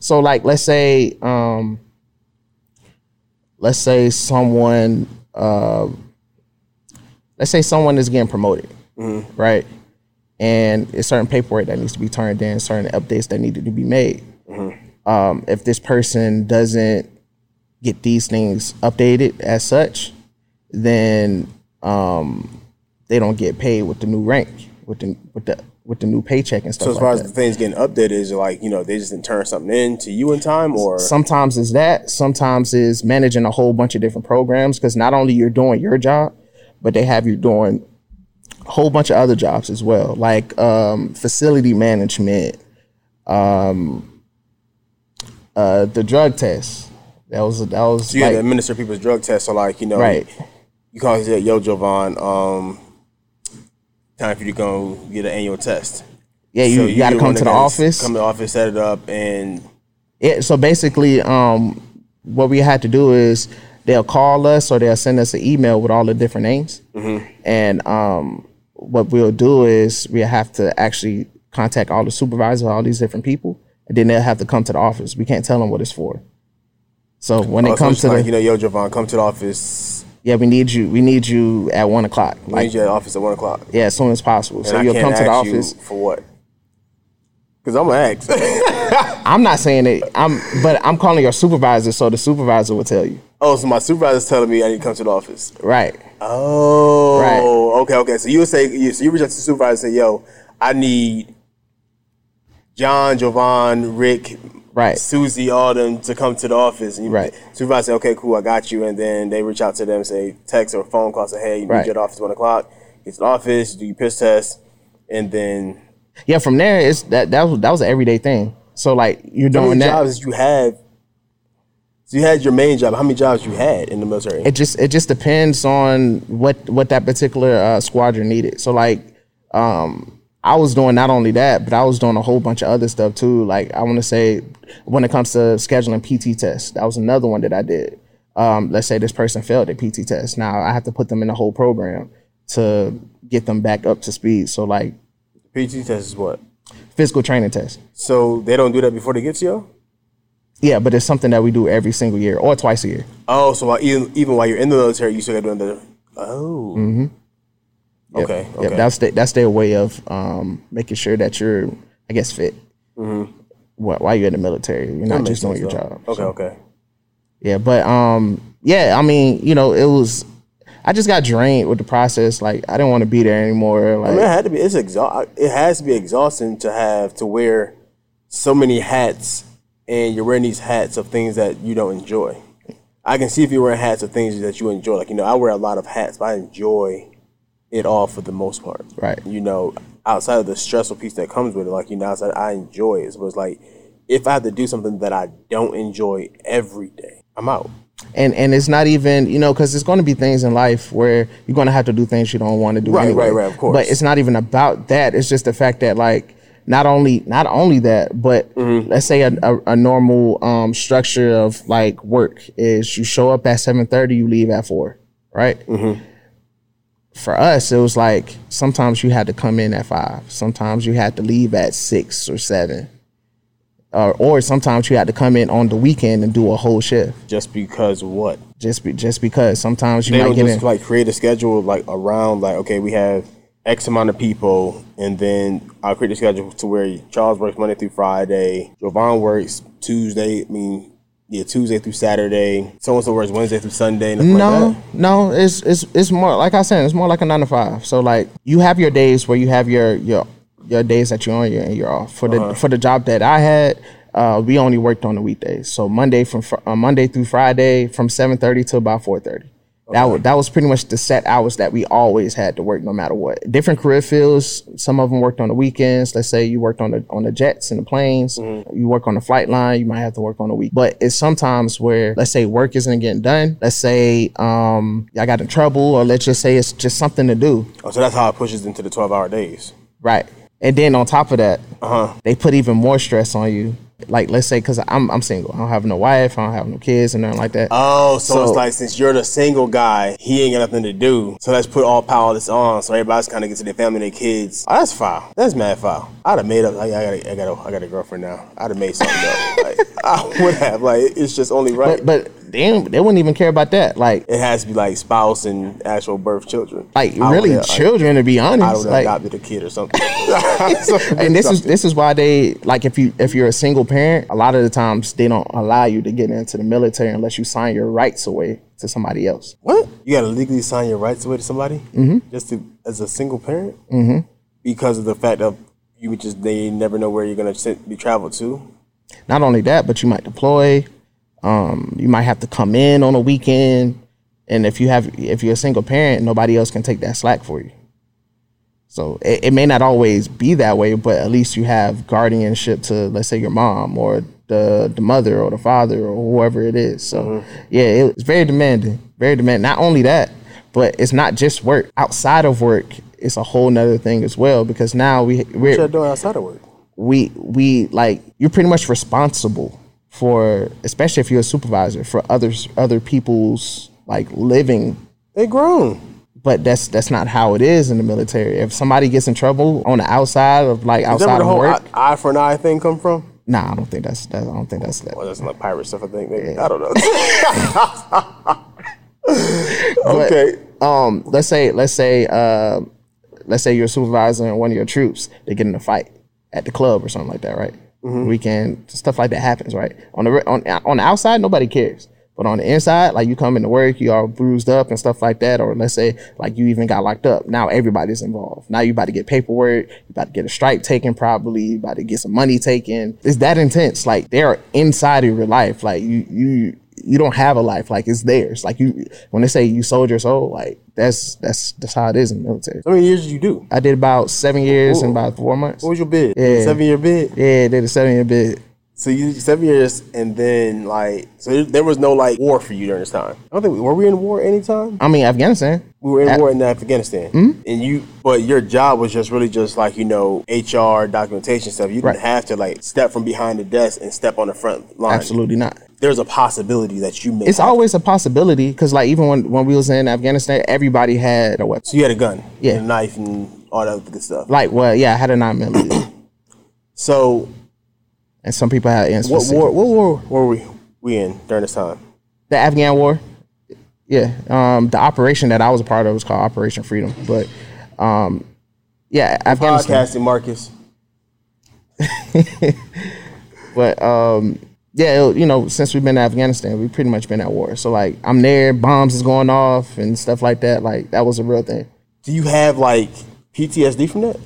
Speaker 3: So like let's say um let's say someone uh let's say someone is getting promoted, right? And it's certain paperwork that needs to be turned in, certain updates that needed to be made. Um, if this person doesn't get these things updated as such, then um, they don't get paid with the new rank, with the with the with the new paycheck and stuff.
Speaker 2: So as
Speaker 3: like
Speaker 2: far
Speaker 3: that.
Speaker 2: as the things getting updated, is it like you know they just didn't turn something in to you in time, or
Speaker 3: sometimes is that sometimes is managing a whole bunch of different programs because not only you're doing your job but they have you doing a whole bunch of other jobs as well like um, facility management um, uh, the drug test that was that was So
Speaker 2: you had to administer people's drug tests. So like you know,
Speaker 3: right
Speaker 2: you call and say, "Yo, Jovan, um, time for you to go get an annual test."
Speaker 3: yeah you,
Speaker 2: So
Speaker 3: you got to come to the office
Speaker 2: Come to the office, set it up, and
Speaker 3: Yeah, so basically, um, what we had to do is they'll call us or they'll send us an email with all the different names, and um, what we'll do is we have to actually contact all the supervisors, all these different people, and then they'll have to come to the office. We can't tell them what it's for. So when
Speaker 2: oh,
Speaker 3: it
Speaker 2: so
Speaker 3: comes to
Speaker 2: like
Speaker 3: the
Speaker 2: you know, "Yo, Jovan, come to the office."
Speaker 3: yeah, we need you. We need you at one o'clock.
Speaker 2: I
Speaker 3: Like
Speaker 2: need you at the office at one o'clock.
Speaker 3: yeah, as soon as possible.
Speaker 2: And
Speaker 3: so
Speaker 2: I
Speaker 3: you'll come to the office.
Speaker 2: for what? Because I'm gonna ask.
Speaker 3: I'm not saying it. I'm, but I'm calling your supervisor, so the supervisor will tell you.
Speaker 2: oh, so my supervisor's telling me I need to come to the office.
Speaker 3: Right.
Speaker 2: Oh,
Speaker 3: Right.
Speaker 2: Okay, okay. So you would say, you, so you reach out to the supervisor and say, "Yo, I need John, Jovan, Rick,
Speaker 3: Right.
Speaker 2: Susie, all them to come to the office." And you,
Speaker 3: Right.
Speaker 2: Supervisor say, "Okay, cool, I got you." And then they reach out to them, say, text or phone call, say, "Hey, you
Speaker 3: Right.
Speaker 2: need you at the office at one o'clock." Get to the office, do your piss test, and then
Speaker 3: Yeah, from there it's that that was that was an everyday thing. So like you're
Speaker 2: how
Speaker 3: doing
Speaker 2: many
Speaker 3: that.
Speaker 2: jobs did you have? So you had your main job. How many jobs you had in the military?
Speaker 3: It just it just depends on what what that particular uh, squadron needed. So like um I was doing not only that, but I was doing a whole bunch of other stuff too. Like I want to say when it comes to scheduling PT tests, that was another one that I did. Um, let's say this person failed a PT test. Now I have to put them in the whole program to get them back up to speed. So like
Speaker 2: PT test is what?
Speaker 3: physical training test.
Speaker 2: So they don't do that before they get to you.
Speaker 3: Yeah, but it's something that we do every single year or twice a year.
Speaker 2: Oh, so while, even even while you're in the military, you still got to do another. Oh. Mm-hmm.
Speaker 3: Yep.
Speaker 2: Okay.
Speaker 3: Yep, that's the, that's their way of um, making sure that you're, I guess, fit. why, why you in the military. You're not just doing your job.
Speaker 2: Okay,
Speaker 3: So,
Speaker 2: okay.
Speaker 3: Yeah, but um, yeah, I mean, you know, it was. I just got drained with the process. Like I didn't want to be there anymore.
Speaker 2: I mean, it had to be. It's exhaust. It has to be exhausting to have to wear so many hats, and you're wearing these hats of things that you don't enjoy. I can see if you're wearing hats of things that you enjoy. Like you know, I wear a lot of hats, but I enjoy it all for the most part.
Speaker 3: Right.
Speaker 2: You know, outside of the stressful piece that comes with it, like you know, outside I enjoy it. So it's like if I have to do something that I don't enjoy every day, I'm out.
Speaker 3: and and it's not even you know because there's going to be things in life where you're going to have to do things you don't want to do
Speaker 2: Right,
Speaker 3: anyway.
Speaker 2: right, right, of course.
Speaker 3: but it's not even about that it's just the fact that like not only not only that but
Speaker 2: Mm-hmm.
Speaker 3: let's say a, a, a normal um, structure of like work is you show up at 7.30 you leave at 4 right
Speaker 2: Mm-hmm.
Speaker 3: For us it was like sometimes you had to come in at 5 sometimes you had to leave at 6 or 7 or, or sometimes you had to come in on the weekend and do a whole shift.
Speaker 2: Just because what?
Speaker 3: just be, just because. Sometimes you
Speaker 2: they
Speaker 3: might get
Speaker 2: just
Speaker 3: in.
Speaker 2: like create a schedule like around like okay we have X amount of people and then I'll create a schedule to where Charles works Monday through Friday, Jovan works Tuesday, I mean yeah Tuesday through Saturday, so and so works Wednesday through Sunday.
Speaker 3: No,
Speaker 2: like
Speaker 3: no, it's it's it's more like I said, it's more like a nine to five. So like you have your days where you have your your your days that you're on your and you're off. For the for the job that I had, uh, we only worked on the weekdays. So Monday from fr- uh, Monday through Friday from seven thirty to about four thirty. That was that was pretty much the set hours that we always had to work, no matter what. Different career fields. Some of them worked on the weekends. Let's say you worked on the on the jets and the planes. You work on the flight line. You might have to work on the week. But it's sometimes where let's say work isn't getting done. Let's say um I got in trouble, or let's just say it's just something to do.
Speaker 2: Oh, so that's how it pushes into the twelve hour days.
Speaker 3: Right. And then on top of that,
Speaker 2: Uh-huh.
Speaker 3: they put even more stress on you. Like let's say, because I'm I'm single, I don't have no wife, I don't have no kids, and nothing like that.
Speaker 2: Oh, so,
Speaker 3: So-
Speaker 2: it's like since you're the single guy, he ain't got nothing to do. So let's put all power this on. So everybody's kind of get to their family and their kids. Oh, that's foul. That's mad foul. I'd have made up. Like, I got, a, I got, a, I got a girlfriend now. I'd have made something up. Like I would have. Like it's just only right.
Speaker 3: but but they they wouldn't even care about that. Like
Speaker 2: it has to be like spouse and actual birth children.
Speaker 3: like really
Speaker 2: would've-
Speaker 3: children to be honest.
Speaker 2: I would have
Speaker 3: Like
Speaker 2: adopted a kid or something.
Speaker 3: and this is this is why they like if you if you're a single parent, a lot of the times they don't allow you to get into the military unless you sign your rights away to somebody else.
Speaker 2: what? You got to legally sign your rights away to somebody mm-hmm. just to, as a single parent mm-hmm. because of the fact of you would just they never know where you're gonna be traveled to.
Speaker 3: Not only that, but you might deploy. Um, you might have to come in on a weekend, and if you have if you're a single parent, nobody else can take that slack for you. So it, it may not always be that way, but at least you have guardianship to let's say your mom or the the mother or the father or whoever it is. So yeah, it's very demanding, very demanding. Not only that, but it's not just work. Outside of work, it's a whole nother thing as well because now we we're
Speaker 2: you're doing outside of work?
Speaker 3: we we like you're pretty much responsible for especially if you're a supervisor for others other people's like living
Speaker 2: They grown.
Speaker 3: but that's that's not how it is in the military if somebody gets in trouble on the outside of like
Speaker 2: Is that where
Speaker 3: outside
Speaker 2: the
Speaker 3: of
Speaker 2: whole
Speaker 3: work
Speaker 2: eye, eye for an eye thing come from?
Speaker 3: nah i don't think that's that i don't think that's that
Speaker 2: Well, that's like pirate stuff. I think. Maybe. I don't know. okay.
Speaker 3: um let's say let's say uh let's say you're a supervisor and one of your troops they get in a fight at the club or something like that right Mm-hmm. weekend stuff like that happens right? On the on, on the outside nobody cares. But on the inside like you come into work you all bruised up and stuff like that or let's say like you even got locked up. Now everybody's involved. Now you about to get paperwork you about to get a strike taken probably you about to get some money taken. It's that intense. Like they're inside of your life. Like you you you don't have a life like it's theirs like you when they say you sold your soul like that's that's that's how it is in the military
Speaker 2: How many years did you do?
Speaker 3: i did about seven years and about four months
Speaker 2: What was your bid?
Speaker 3: Yeah.
Speaker 2: Seven year bid.
Speaker 3: yeah did a seven year bid
Speaker 2: So you seven years, and then like, so there- was no like war for you during this time. I don't think were we in war anytime.
Speaker 3: i mean afghanistan
Speaker 2: We were in war in Afghanistan, Hmm. and you, but your job was just really just like you know HR documentation stuff. You didn't
Speaker 3: Right.
Speaker 2: have to like step from behind the desk and step on the front line.
Speaker 3: absolutely not
Speaker 2: There's a possibility that you may.
Speaker 3: it's
Speaker 2: have-
Speaker 3: always a possibility because like even when, when we was in afghanistan everybody had a weapon
Speaker 2: So you had a gun,
Speaker 3: Yeah.
Speaker 2: and a knife, and all that good stuff.
Speaker 3: like well yeah i had a nine millimeter
Speaker 2: So
Speaker 3: and some people had
Speaker 2: what war? What war were we we in during this time?
Speaker 3: the afghan war yeah um the operation that i was a part of was called operation freedom but um yeah afghanistan
Speaker 2: Podcasting, Marcus.
Speaker 3: But um, yeah, it- you know, since we've been in Afghanistan, we've pretty much been at war. So like, I'm there, bombs is going off and stuff like that. Like that was a real thing.
Speaker 2: Do you have like PTSD from that?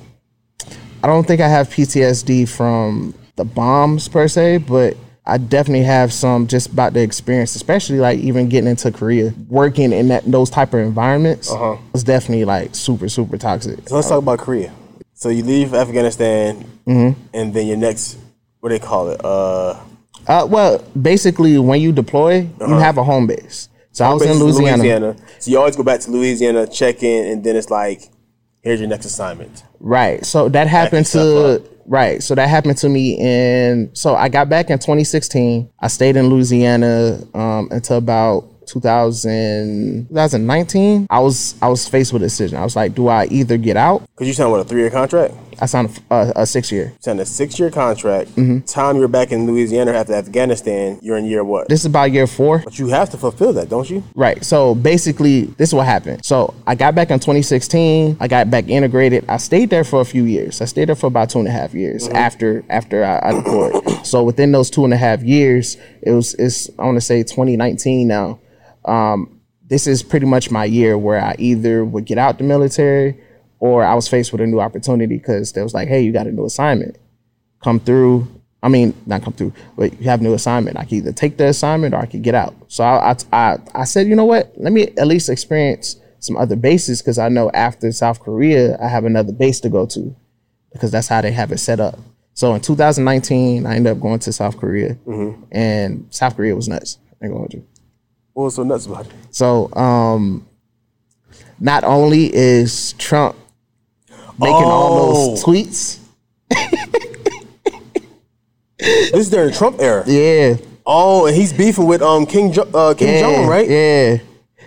Speaker 3: I don't think I have PTSD from the bombs per se, but I definitely have some just about the experience, especially like even getting into Korea, working in that those type of environments Uh-huh. was definitely like super super toxic.
Speaker 2: So let's talk about Korea. So you leave Afghanistan,
Speaker 3: Mm-hmm.
Speaker 2: and then your next, what do they call it? Uh,
Speaker 3: Uh, well, basically, when you deploy, you have a home base. So I was in
Speaker 2: is
Speaker 3: Louisiana.
Speaker 2: So you always go back to Louisiana, check in, and then it's like, here's your next assignment.
Speaker 3: Right. So that happened to right. So that happened to me in so I got back in 2016. I stayed in Louisiana um, until about 2000, 2019. I was I was faced with a decision. I was like, do I either get out?
Speaker 2: Because you signed what a three year contract.
Speaker 3: I signed a, a, a six year.
Speaker 2: Signed a six year contract.
Speaker 3: Mm-hmm.
Speaker 2: Time you're back in Louisiana after Afghanistan, you're in year what?
Speaker 3: This is about year four.
Speaker 2: but you have to fulfill that, don't you?
Speaker 3: Right. So basically, this is what happened. So I got back in 2016. I got back integrated. I stayed there for a few years. I stayed there for about two and a half years after after I, I deployed. so within those two and a half years, it was it's I want to say 2019 now. Um, this is pretty much my year where I either would get out the military or I was faced with a new opportunity because they was like, hey, you got a new assignment come through. I mean, not come through, but you have a new assignment. I can either take the assignment or I could get out. So I, I, I, I said, you know what? Let me at least experience some other bases because I know after South Korea, I have another base to go to because that's how they have it set up. So in 2019, I ended up going to South Korea, and South Korea was nuts. I ain't gonna hold you.
Speaker 2: What was so nuts about it?
Speaker 3: So um, not only is Trump making all those tweets,
Speaker 2: This is during Trump era.
Speaker 3: yeah,
Speaker 2: Oh, and he's beefing with um King jo- uh, Kim
Speaker 3: yeah,
Speaker 2: Jong, right?
Speaker 3: Yeah.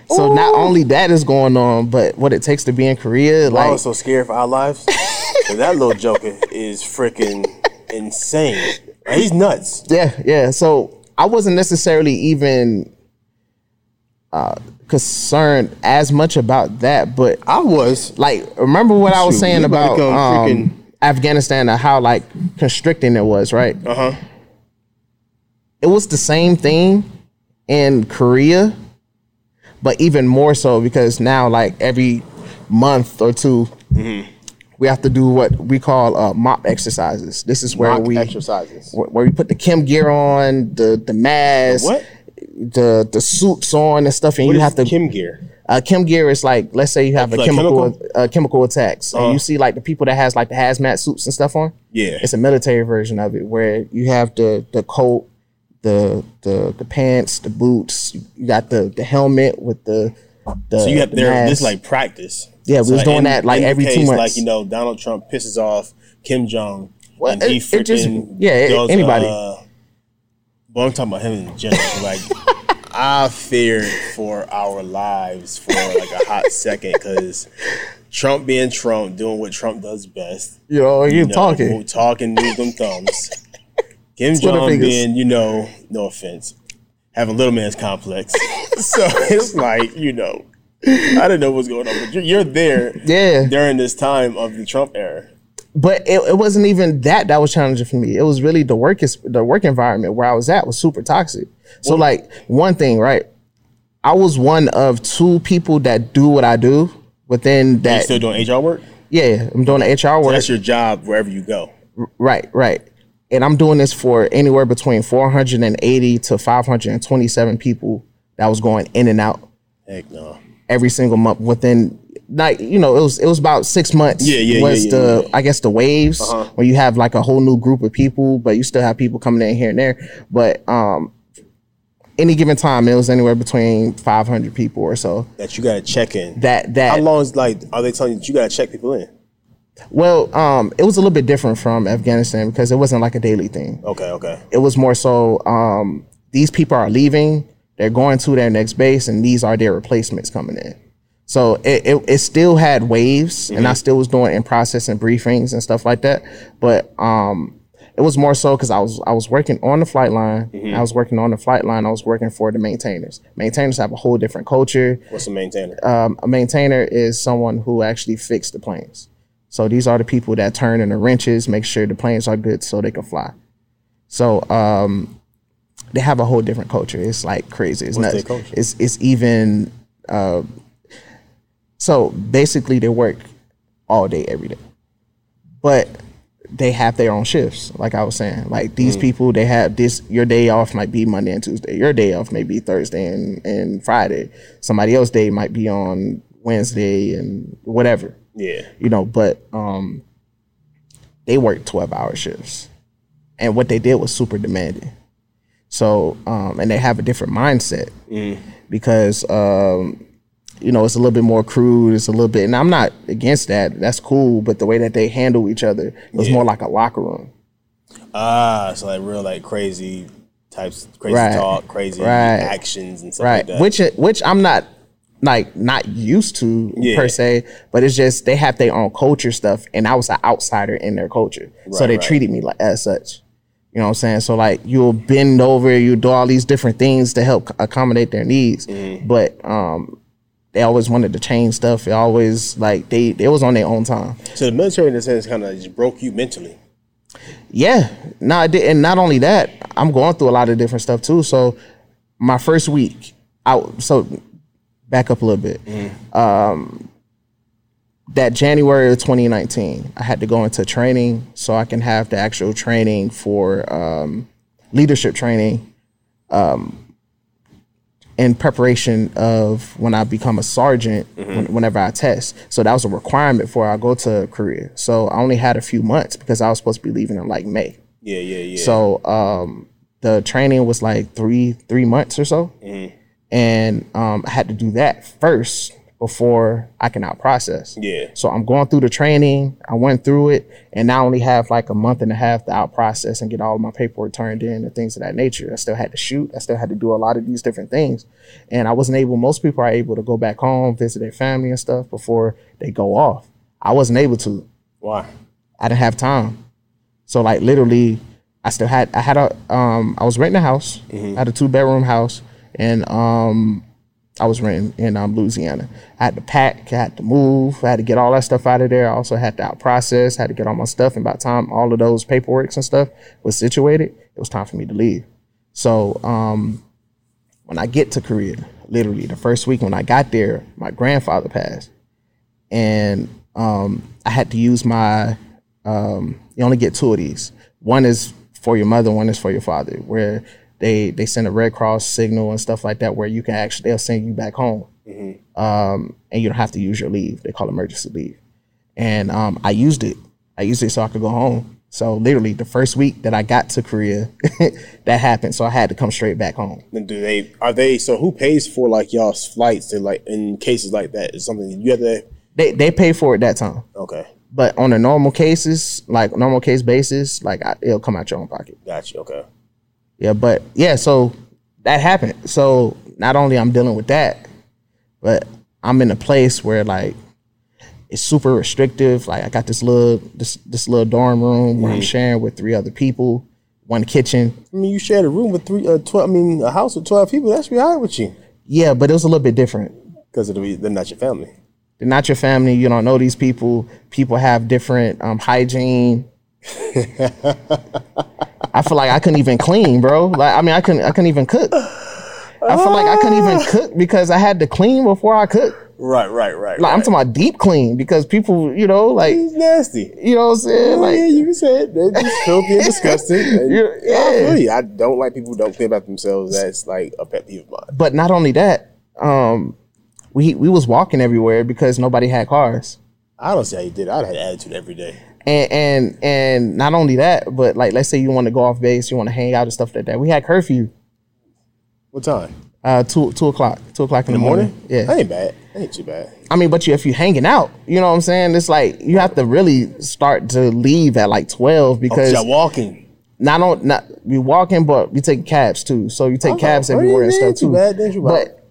Speaker 3: So not only that is going on, but what it takes to be in Korea,
Speaker 2: I
Speaker 3: like
Speaker 2: was so scared for our lives. that little joker is freaking insane. He's nuts.
Speaker 3: yeah, yeah. So I wasn't necessarily even uh, concerned as much about that, but
Speaker 2: I was.
Speaker 3: like remember what I was
Speaker 2: Shoot,
Speaker 3: saying
Speaker 2: we about
Speaker 3: um,
Speaker 2: freaking-
Speaker 3: Afghanistan and how like constricting it was, right?
Speaker 2: Uh huh.
Speaker 3: It was the same thing in Korea, but even more so because now like every month or 2
Speaker 2: Mm-hmm.
Speaker 3: we have to do what we call uh, MOPP exercises. This is where
Speaker 2: Mock
Speaker 3: we
Speaker 2: exercises.
Speaker 3: where where we put the chem gear on, the the mask,
Speaker 2: What?
Speaker 3: The the suits on and stuff, and
Speaker 2: What
Speaker 3: you have to
Speaker 2: Kim gear?
Speaker 3: uh, Kim gear is like, let's say you have a
Speaker 2: Like
Speaker 3: chemical
Speaker 2: chemical?
Speaker 3: uh, chemical attacks, and
Speaker 2: Uh-huh.
Speaker 3: you see like the people that has like the hazmat suits and stuff on.
Speaker 2: Yeah.
Speaker 3: It's a military version of it where you have the the coat, the the the pants, the boots. You got the the helmet with the the.
Speaker 2: So you have
Speaker 3: the
Speaker 2: there. This
Speaker 3: mask.
Speaker 2: is like practice.
Speaker 3: Yeah, we
Speaker 2: So
Speaker 3: was doing
Speaker 2: in-
Speaker 3: that, like, every two
Speaker 2: case,
Speaker 3: months.
Speaker 2: Like you know, Donald Trump pisses off Kim Jong,
Speaker 3: Well,
Speaker 2: and he
Speaker 3: it- it just- yeah, it-
Speaker 2: does,
Speaker 3: anybody.
Speaker 2: Uh, well, I'm talking about him in general. like I feared for our lives for like a hot second because Trump being Trump, doing what Trump does best.
Speaker 3: you know you're
Speaker 2: you know,
Speaker 3: talking.
Speaker 2: talking, move them thumbs. Kim
Speaker 3: Twitter
Speaker 2: Jong being, you know, no offense, have a little man's complex. so it's like, you know, I didn't know what's going on, but you're, you're there
Speaker 3: Yeah.
Speaker 2: during this time of the Trump era.
Speaker 3: But it, it wasn't even that that was challenging for me. It was really the work is the work environment where I was at was super toxic. So like one thing, right? I was one of two people that do what I do within
Speaker 2: You
Speaker 3: that.
Speaker 2: still doing HR work?
Speaker 3: yeah, I'm doing the HR work.
Speaker 2: That's your job wherever you go.
Speaker 3: Right, right. And I'm doing this for anywhere between 480 to 527 people that was going in and out
Speaker 2: Heck no.
Speaker 3: every single month within like you know it was it was about six months
Speaker 2: Yeah, yeah,
Speaker 3: was
Speaker 2: yeah, yeah,
Speaker 3: the
Speaker 2: yeah.
Speaker 3: i guess the waves where you have like a whole new group of people but you still have people coming in here and there but um any given time it was anywhere between 500 people or so
Speaker 2: That you got to check in.
Speaker 3: that that
Speaker 2: How long is like, are they telling you that you got to check people in?
Speaker 3: well um it was a little bit different from afghanistan because it wasn't like a daily thing
Speaker 2: Okay, okay.
Speaker 3: it was more so um, these people are leaving, they're going to their next base, and these are their replacements coming in. So it, it, it still had waves, and I still was doing in process and briefings and stuff like that. But um, it was more so because I was I was working on the flight line. I was working on the flight line. I was working for the maintainers. Maintainers have a whole different culture
Speaker 2: What's a maintainer?
Speaker 3: um, a maintainer is someone who actually fixed the planes. So these are the people that turn in the wrenches, make sure the planes are good so they can fly. So um, they have a whole different culture. It's like crazy. It's
Speaker 2: What's
Speaker 3: nuts. It's it's even. Uh, so basically, they work all day every day, but they have their own shifts. Like I was saying, like these people, they have this. Your day off might be Monday and Tuesday. Your day off may be Thursday and, and Friday. Somebody else day might be on Wednesday and whatever
Speaker 2: Yeah.
Speaker 3: you know, but um they work 12 hour shifts. And what they did was super demanding. So, um, and they have a different mindset because, um, you know, it's a little bit more crude. It's a little bit, and I'm not against that. That's cool. But the way that they handle each other it was
Speaker 2: Yeah.
Speaker 3: more like a locker room.
Speaker 2: Ah, so like real like crazy types, crazy
Speaker 3: Right.
Speaker 2: talk, crazy
Speaker 3: Right.
Speaker 2: actions and stuff
Speaker 3: right
Speaker 2: like that.
Speaker 3: which which i'm not like not used to
Speaker 2: Yeah.
Speaker 3: per se but it's just they have their own culture stuff and i was an outsider in their culture so they
Speaker 2: right.
Speaker 3: treated me like as such you know what i'm saying so like you'll bend over you do all these different things to help accommodate their needs
Speaker 2: Mm-hmm.
Speaker 3: but um they always wanted to change stuff they always like they they was on their own time
Speaker 2: so the military in a sense kind of just broke you mentally.
Speaker 3: Yeah, no, I did, and not only that, I'm going through a lot of different stuff too. So, my first week, I so back up a little bit. Um, that January of 2019, I had to go into training so I can have the actual training for um, leadership training. Um, in preparation of when I become a sergeant, when, whenever I test. So that was a requirement for I go to Korea. So I only had a few months because I was supposed to be leaving in like May.
Speaker 2: Yeah, yeah, yeah.
Speaker 3: So um, the training was like three three months or so, and um, I had to do that first before I can out process.
Speaker 2: Yeah.
Speaker 3: So I'm going through the training. I went through it, and I only have like a month and a half to out process and get all of my paperwork turned in and things of that nature. I still had to shoot. I still had to do a lot of these different things, and I wasn't able. Most people are able to go back home, visit their family and stuff before they go off. I wasn't able to.
Speaker 2: Why?
Speaker 3: I didn't have time. So like literally, I still had I had a um I was renting a house. I had a two bedroom house, and um I was renting in um, Louisiana. I had to pack, I had to move, I had to get all that stuff out of there. I also had to out process, had to get all my stuff. And by the time all of those paperworks and stuff was situated, it was time for me to leave. So um when I get to Korea, literally the first week when I got there, my grandfather passed and um, I had to use my. Um, you only get two of these. One is for your mother. One is for your father. Where they they send a Red Cross signal and stuff like that, where you can actually they'll send you back home, um, and you don't have to use your leave. They call emergency leave, and um, I used it. I used it so I could go home. So literally, the first week that I got to Korea, that happened. So I had to come straight back home.
Speaker 2: And do they are they so who pays for like y'all's flights like in cases like that? Is something you have to
Speaker 3: They they pay for it that time.
Speaker 2: okay.
Speaker 3: But on a normal cases, like normal case basis, like I, it'll come out your own pocket.
Speaker 2: Gotcha, okay.
Speaker 3: Yeah, but yeah, so that happened. So not only I'm dealing with that, but I'm in a place where like it's super restrictive. Like I got this little this this little dorm room where I'm sharing with three other people, one kitchen.
Speaker 2: I mean you shared a room with three uh twelve I mean a house with twelve people, that's be alright with you.
Speaker 3: Yeah, but it was a little bit different.
Speaker 2: Because of the they're not your family.
Speaker 3: They're not your family. You don't know these people. People have different um, hygiene. I feel like I couldn't even clean, bro. Like I mean, I couldn't. I couldn't even cook. I feel like I couldn't even cook because I had to clean before I cook.
Speaker 2: Right, right, right.
Speaker 3: Like I'm
Speaker 2: right.
Speaker 3: talking about deep clean because people, you know, like
Speaker 2: He's nasty.
Speaker 3: you know what I'm saying.
Speaker 2: Oh,
Speaker 3: Like
Speaker 2: yeah, you can say. They're just filthy and disgusting. And
Speaker 3: Yeah,
Speaker 2: I
Speaker 3: yeah.
Speaker 2: feel you. I don't like people who don't clean about themselves. That's like a pet peeve of mine.
Speaker 3: but not only that, um, we we was walking everywhere because nobody had cars.
Speaker 2: I don't see how you did. I'd have attitude every day.
Speaker 3: And and and not only that, but like let's say you want to go off base, you want to hang out and stuff like that. We had curfew,
Speaker 2: What time?
Speaker 3: uh, two two o'clock, two o'clock in,
Speaker 2: In the morning?
Speaker 3: Yeah,
Speaker 2: That ain't bad. That ain't too bad.
Speaker 3: I mean, but you, if you're hanging out, you know what I'm saying? It's like you have to really start to leave at like twelve because
Speaker 2: Y'all walking.
Speaker 3: not on not you walking, but you take cabs too. So you take
Speaker 2: Okay.
Speaker 3: cabs
Speaker 2: Oh,
Speaker 3: everywhere and stuff
Speaker 2: too bad, ain't too bad.
Speaker 3: But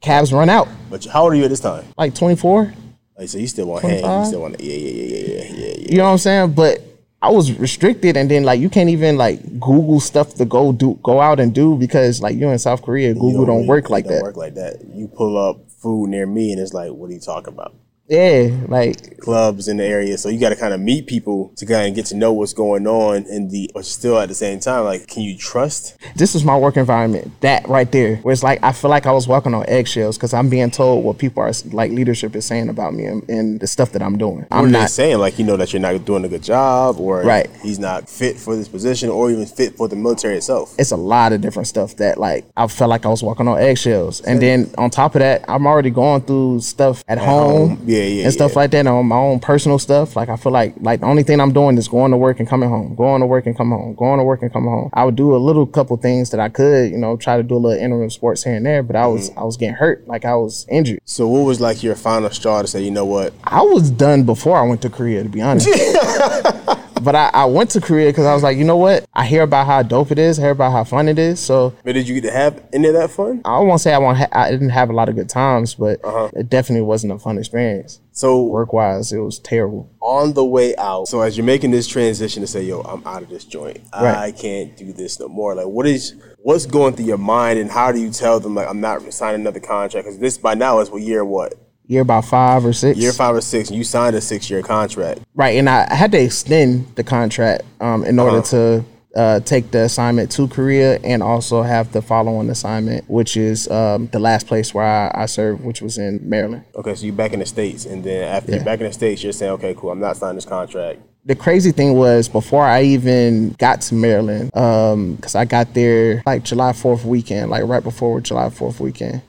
Speaker 3: cabs run out
Speaker 2: But how old are you at this time?
Speaker 3: like 24.
Speaker 2: Like, so you still want hang. You still want yeah, yeah, yeah, yeah, yeah, yeah, yeah.
Speaker 3: You know what I'm saying? But I was restricted, and then like you can't even like Google stuff to go do go out and do because like you're in South Korea, Google
Speaker 2: You
Speaker 3: don't, work like
Speaker 2: don't
Speaker 3: that.
Speaker 2: work like that. You pull up food near me and it's like, what are you talking about?
Speaker 3: Yeah, like
Speaker 2: clubs in the area. So you got to kind of meet people to kind of get to know what's going on in the, but still at the same time, like, can you trust?
Speaker 3: this is my work environment. That right there, where it's like I feel like I was walking on eggshells because I'm being told what people are like leadership is saying about me and, and the stuff that I'm doing. I'm not.
Speaker 2: saying? Like, you know that you're not doing a good job, or
Speaker 3: Right.
Speaker 2: he's not fit for this position, or even fit for the military itself.
Speaker 3: It's a lot of different stuff that like I felt like I was walking on eggshells, and then on top of that, I'm already going through stuff at, home,
Speaker 2: home. Yeah, yeah,
Speaker 3: and stuff
Speaker 2: yeah.
Speaker 3: like that on my own personal stuff. Like I feel like like the only thing I'm doing is going to work and coming home, going to work and coming home, going to work and coming home. I would do a little couple things that I could, you know, try to do a little interim sports here and there, but I was
Speaker 2: Mm-hmm.
Speaker 3: I was getting hurt, like I was injured.
Speaker 2: So, what was like your final straw to say, you know what?
Speaker 3: I was done before I went to Korea, to be honest. but I, I went to Korea because I was like, you know what? I hear about how dope it is, I hear about how fun it is. So
Speaker 2: But did you get to have any of that fun?
Speaker 3: I won't say I won't. Ha- I didn't have a lot of good times, but
Speaker 2: Uh-huh.
Speaker 3: it definitely wasn't a fun experience.
Speaker 2: So,
Speaker 3: Work wise, it was terrible.
Speaker 2: on the way out, so as you're making this transition to say, yo, I'm out of this joint, I can't do this no more. Like, what is what's going through your mind, and how do you tell them like I'm not signing another contract? Because this by now is what year what
Speaker 3: Year about five or six.
Speaker 2: year five or six, and you signed a six year contract.
Speaker 3: Right, and I, had to extend the contract um, in order
Speaker 2: Uh-huh.
Speaker 3: to uh, take the assignment to Korea and also have the following assignment, which is um, the last place where I, I served, which was in Maryland.
Speaker 2: Okay, so you're back in the states, and then after you're back in the states, you're saying, okay, cool, I'm not signing this contract.
Speaker 3: the crazy thing was before I even got to Maryland, because I got there like July 4th weekend, like right before July 4th weekend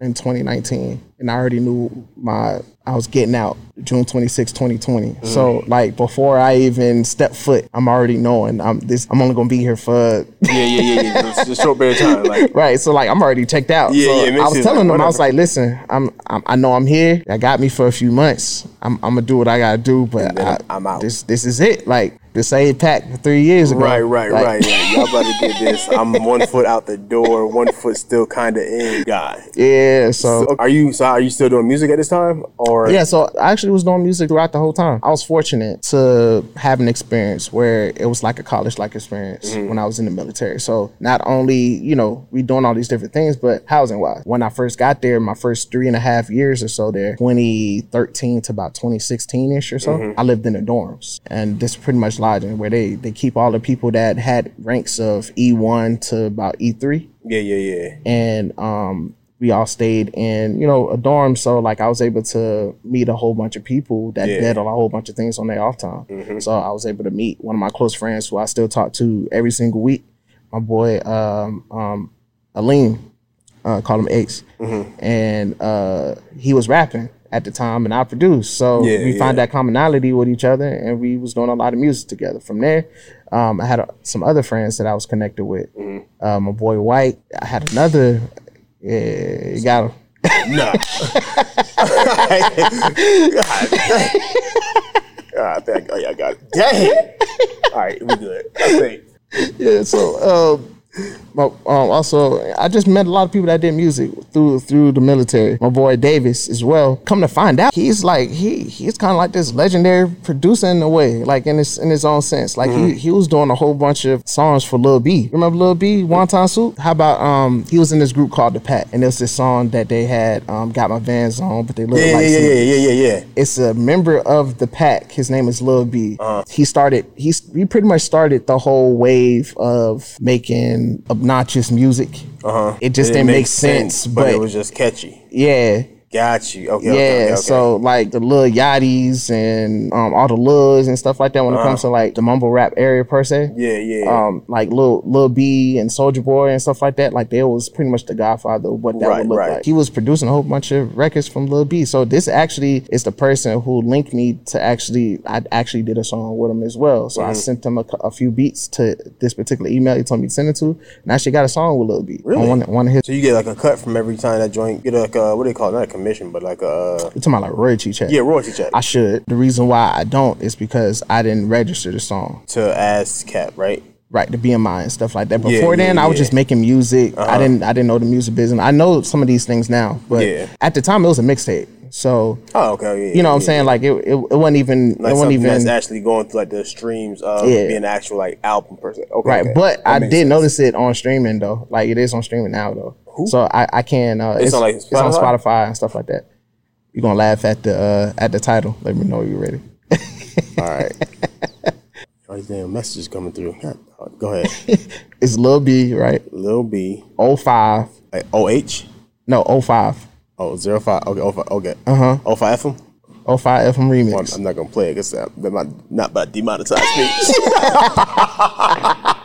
Speaker 3: in 2019. And I already knew my, I was getting out June 26, 2020. So like before I even step foot, I'm already knowing I'm this, I'm only gonna be here for,
Speaker 2: Yeah, yeah, yeah, yeah. Just short period of time, like.
Speaker 3: right. So like I'm already checked out.
Speaker 2: Yeah,
Speaker 3: so
Speaker 2: yeah,
Speaker 3: I was telling
Speaker 2: like,
Speaker 3: them, I was like, listen, I'm, I'm, I know I'm here. I got me for a few months. I'm, I'm gonna do what I gotta do, but I,
Speaker 2: I'm out.
Speaker 3: This, this is it. Like the same pack three years ago.
Speaker 2: Right, right,
Speaker 3: Like,
Speaker 2: right. Yeah, y'all about to get this. I'm one foot out the door, one foot still kind of in. Guy.
Speaker 3: Yeah. So,
Speaker 2: So are you? So are you still doing music at this time, or
Speaker 3: yeah. So I actually was doing music throughout the whole time. I was fortunate to have an experience where it was like a college like experience
Speaker 2: Mm-hmm.
Speaker 3: when I was in the military. So not only you know we doing all these different things, but housing wise, when I first got there, my first three and a half years or so there, 2013 to about 2016 ish or so,
Speaker 2: Mm-hmm.
Speaker 3: I lived in the dorms, and this is pretty much lodging where they they keep all the people that had ranks of E1 to about E E3
Speaker 2: Yeah, yeah, yeah.
Speaker 3: and um we all stayed in you know a dorm so like i was able to meet a whole bunch of people that
Speaker 2: Yeah.
Speaker 3: did a whole bunch of things on their off time so i was able to meet one of my close friends who i still talk to every single week my boy um um Aleem, uh call him ace and uh he was rapping at the time and I produced. So
Speaker 2: Yeah,
Speaker 3: we found
Speaker 2: yeah.
Speaker 3: that commonality with each other and we was doing a lot of music together. From there, um, I had uh some other friends that I was connected with.
Speaker 2: Mm-hmm.
Speaker 3: Uh, my boy White. I had another. Yeah, you got him.
Speaker 2: Nah. God, thank, oh yeah, I got it. Dang. All right, we good. I think.
Speaker 3: Yeah. So, um, my, um, also, I just met a lot of people that did music through through the military. My boy Davis as well. Come to find out, he's like he he's kind of like this legendary producer in a way, like in his in his own sense. Like he he was doing a whole bunch of songs for Lil B. Remember Lil B, Wonton Soup? How about um he was in this group called The Pack, and there's this song that they had um got my Vans on, but they look
Speaker 2: Yeah,
Speaker 3: like
Speaker 2: yeah, yeah, yeah, yeah, yeah.
Speaker 3: it's a member of the pack. His name is Lil B.
Speaker 2: Uh-huh.
Speaker 3: He started. He's he pretty much started the whole wave of making obnoxious music.
Speaker 2: Uh-huh.
Speaker 3: It just didn't make sense,
Speaker 2: but,
Speaker 3: but,
Speaker 2: it was just catchy.
Speaker 3: yeah,
Speaker 2: Got you. Okay.
Speaker 3: yeah.
Speaker 2: okay, okay, okay.
Speaker 3: So like the Lil Yachty's and um, all the Lils and stuff like that when it comes to like the mumble rap area per se.
Speaker 2: Uh-huh. yeah, yeah.
Speaker 3: Um, like Lil Lil B and Soulja Boy and stuff like that. Like they was pretty much the godfather of what that
Speaker 2: Right,
Speaker 3: would look
Speaker 2: right.
Speaker 3: like. He was producing a whole bunch of records from Lil B. So this actually is the person who linked me to actually. I actually did a song with him as well. So I
Speaker 2: Mm-hmm.
Speaker 3: sent him a, a few beats to this particular email he told me to send it to, and I actually got a song with Lil B.
Speaker 2: Really?
Speaker 3: On one, one of his.
Speaker 2: so you get like a cut from every time that joint. Get like a what do they call it? Commission, but like a uh,
Speaker 3: You're talking about like royalty check.
Speaker 2: yeah royalty check
Speaker 3: I should. The reason why I don't is because I didn't register the song.
Speaker 2: to ASCAP, right?
Speaker 3: right the BMI and stuff like that.
Speaker 2: Yeah,
Speaker 3: Before
Speaker 2: yeah,
Speaker 3: then, I was
Speaker 2: yeah.
Speaker 3: just making music. I uh-huh. didn't I didn't know the music business. I know some of these things now, but
Speaker 2: Yeah.
Speaker 3: at the time it was a mixtape. So
Speaker 2: Oh, okay. Yeah,
Speaker 3: you know what I'm
Speaker 2: yeah,
Speaker 3: saying? Like it, it, it wasn't even
Speaker 2: Like
Speaker 3: it wasn't
Speaker 2: something that's
Speaker 3: even
Speaker 2: actually going through like the streams of
Speaker 3: Yeah.
Speaker 2: being an actual like album person. Okay,
Speaker 3: right.
Speaker 2: okay.
Speaker 3: But
Speaker 2: That
Speaker 3: I did
Speaker 2: sense.
Speaker 3: notice it on streaming though. Like it is on streaming now though. So I I can uh, it's,
Speaker 2: on, like,
Speaker 3: it's on
Speaker 2: Spotify?
Speaker 3: Spotify and stuff like that. You're gonna laugh at the uh, at the title. Let me know you're ready.
Speaker 2: All right. All right, damn messages coming through. God, go ahead.
Speaker 3: It's Lil B, right?
Speaker 2: Lil B.
Speaker 3: 05.
Speaker 2: Like OH?
Speaker 3: No, 05.
Speaker 2: Oh, 05. Okay, 05. Okay. Uh huh. 05 FM?
Speaker 3: 05 FM
Speaker 2: Well,
Speaker 3: remix.
Speaker 2: I'm not gonna play it because that might not about demonetized me.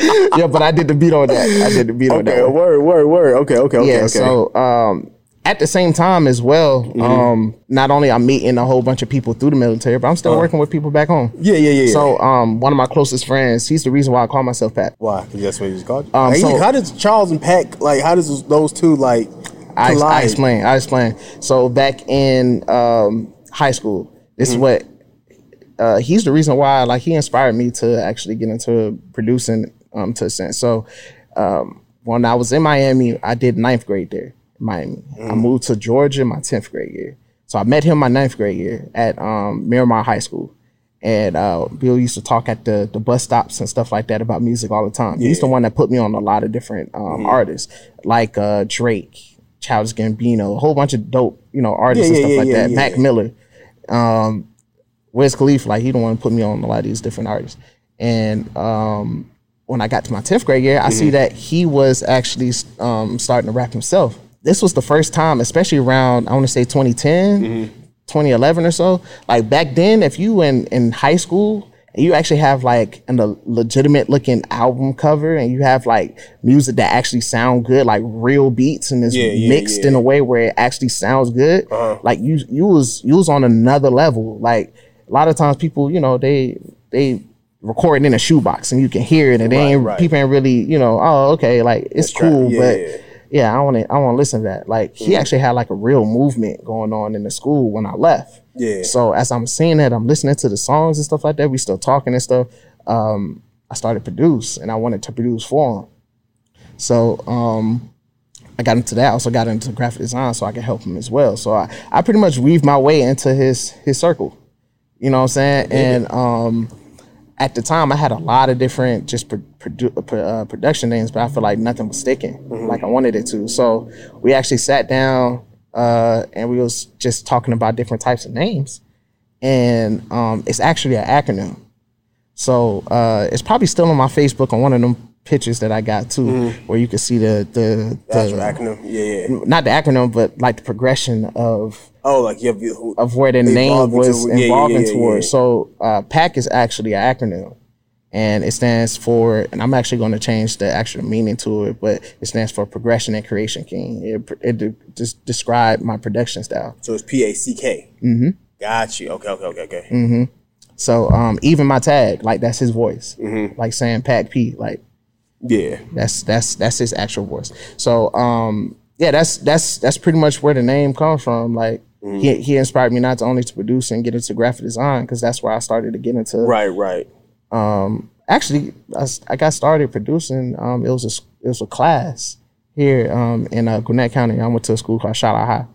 Speaker 3: yeah, but I did the beat on that. I did the beat on that. one.
Speaker 2: word, word, word. Okay, okay, okay,
Speaker 3: yeah.
Speaker 2: okay.
Speaker 3: So um, at the same time as well,
Speaker 2: Mm-hmm.
Speaker 3: um, not only I'm meeting a whole bunch of people through the military, but I'm still working with people back home.
Speaker 2: Yeah, yeah, yeah. yeah.
Speaker 3: So um, one of my closest friends, he's the reason why I call myself Pat.
Speaker 2: why? Because that's what he was called.
Speaker 3: Um,
Speaker 2: Hey,
Speaker 3: so-
Speaker 2: how does Charles and Pat like? How does those two like
Speaker 3: I? I explain. I explain. So back in um, high school, this is what uh, he's the reason why. Like he inspired me to actually get into producing um, to a sense. So um, when I was in Miami, I did ninth grade there, in Miami. I moved to Georgia my tenth grade year. So I met him my ninth grade year at um, Miramar High School. And uh, Bill used to talk at the, the bus stops and stuff like that about music all the time. He's the one that put me on a lot of different um, artists, like uh, Drake, Childish Gambino, a whole bunch of dope, you know, artists
Speaker 2: Yeah,
Speaker 3: and stuff
Speaker 2: yeah,
Speaker 3: like
Speaker 2: yeah,
Speaker 3: that.
Speaker 2: yeah.
Speaker 3: Mac Miller, um, Wiz Khalifa, like he the one put me on a lot of these different artists. And um, when I got to my tenth grade year, I
Speaker 2: Mm-hmm.
Speaker 3: see that he was actually um, starting to rap himself. This was the first time, especially around I want to say 2010,
Speaker 2: Mm-hmm.
Speaker 3: 2011 or so. Like back then, if you in in high school you actually have like an, a legitimate looking album cover and you have like music that actually sound good, like real beats and it's
Speaker 2: Yeah, yeah,
Speaker 3: mixed
Speaker 2: yeah.
Speaker 3: in a way where it actually sounds good. Like you you was you was on another level. Like a lot of times people, you know, they they recording in a shoebox and you can hear it and
Speaker 2: Right,
Speaker 3: ain't
Speaker 2: right.
Speaker 3: people ain't really, you know, oh okay, like it's
Speaker 2: try-
Speaker 3: cool,
Speaker 2: yeah,
Speaker 3: but
Speaker 2: yeah.
Speaker 3: yeah, I want to I want to listen to that. Like he actually had like a real movement going on in the school when I left.
Speaker 2: Yeah.
Speaker 3: So as I'm seeing that, I'm listening to the songs and stuff like that. We still talking and stuff. Um, I started produce and I wanted to produce for him. So um, I got into that. I also got into graphic design so I could help him as well. So I, I pretty much weaved my way into his his circle. You know what I'm saying? And um, at the time, I had a lot of different just pro- produ- uh, production names, but I feel like nothing was sticking like I wanted it to. So we actually sat down uh, and we was just talking about different types of names, and um, it's actually an acronym. So uh, it's probably still on my Facebook on one of them pictures that I got too, where you can see the the, the
Speaker 2: acronym. Yeah, yeah.
Speaker 3: not the acronym, but like the progression of
Speaker 2: Oh, like you have you-
Speaker 3: of where the name was
Speaker 2: to- yeah, yeah,
Speaker 3: evolving
Speaker 2: yeah, yeah,
Speaker 3: towards.
Speaker 2: yeah.
Speaker 3: So uh, PACK is actually an acronym, and it stands for. And I'm actually going to change the actual meaning to it, but it stands for Progression and Creation King. It, it de- just described my production style.
Speaker 2: So it's P A C K. Mm-hmm. Got you. Okay, okay, okay, okay.
Speaker 3: Mm. So um, even my tag, like that's his voice,
Speaker 2: Mm-hmm.
Speaker 3: like saying PACK P, like
Speaker 2: Yeah.
Speaker 3: that's that's that's his actual voice. So um yeah, that's that's that's pretty much where the name comes from. Like
Speaker 2: Mm-hmm.
Speaker 3: he he inspired me not to only to produce and get into graphic design because that's where I started to get into.
Speaker 2: Right, right.
Speaker 3: Um, actually, I, I got started producing. Um, it was a it was a class here um in uh, Gwinnett County. I went to a school called Shiloh High.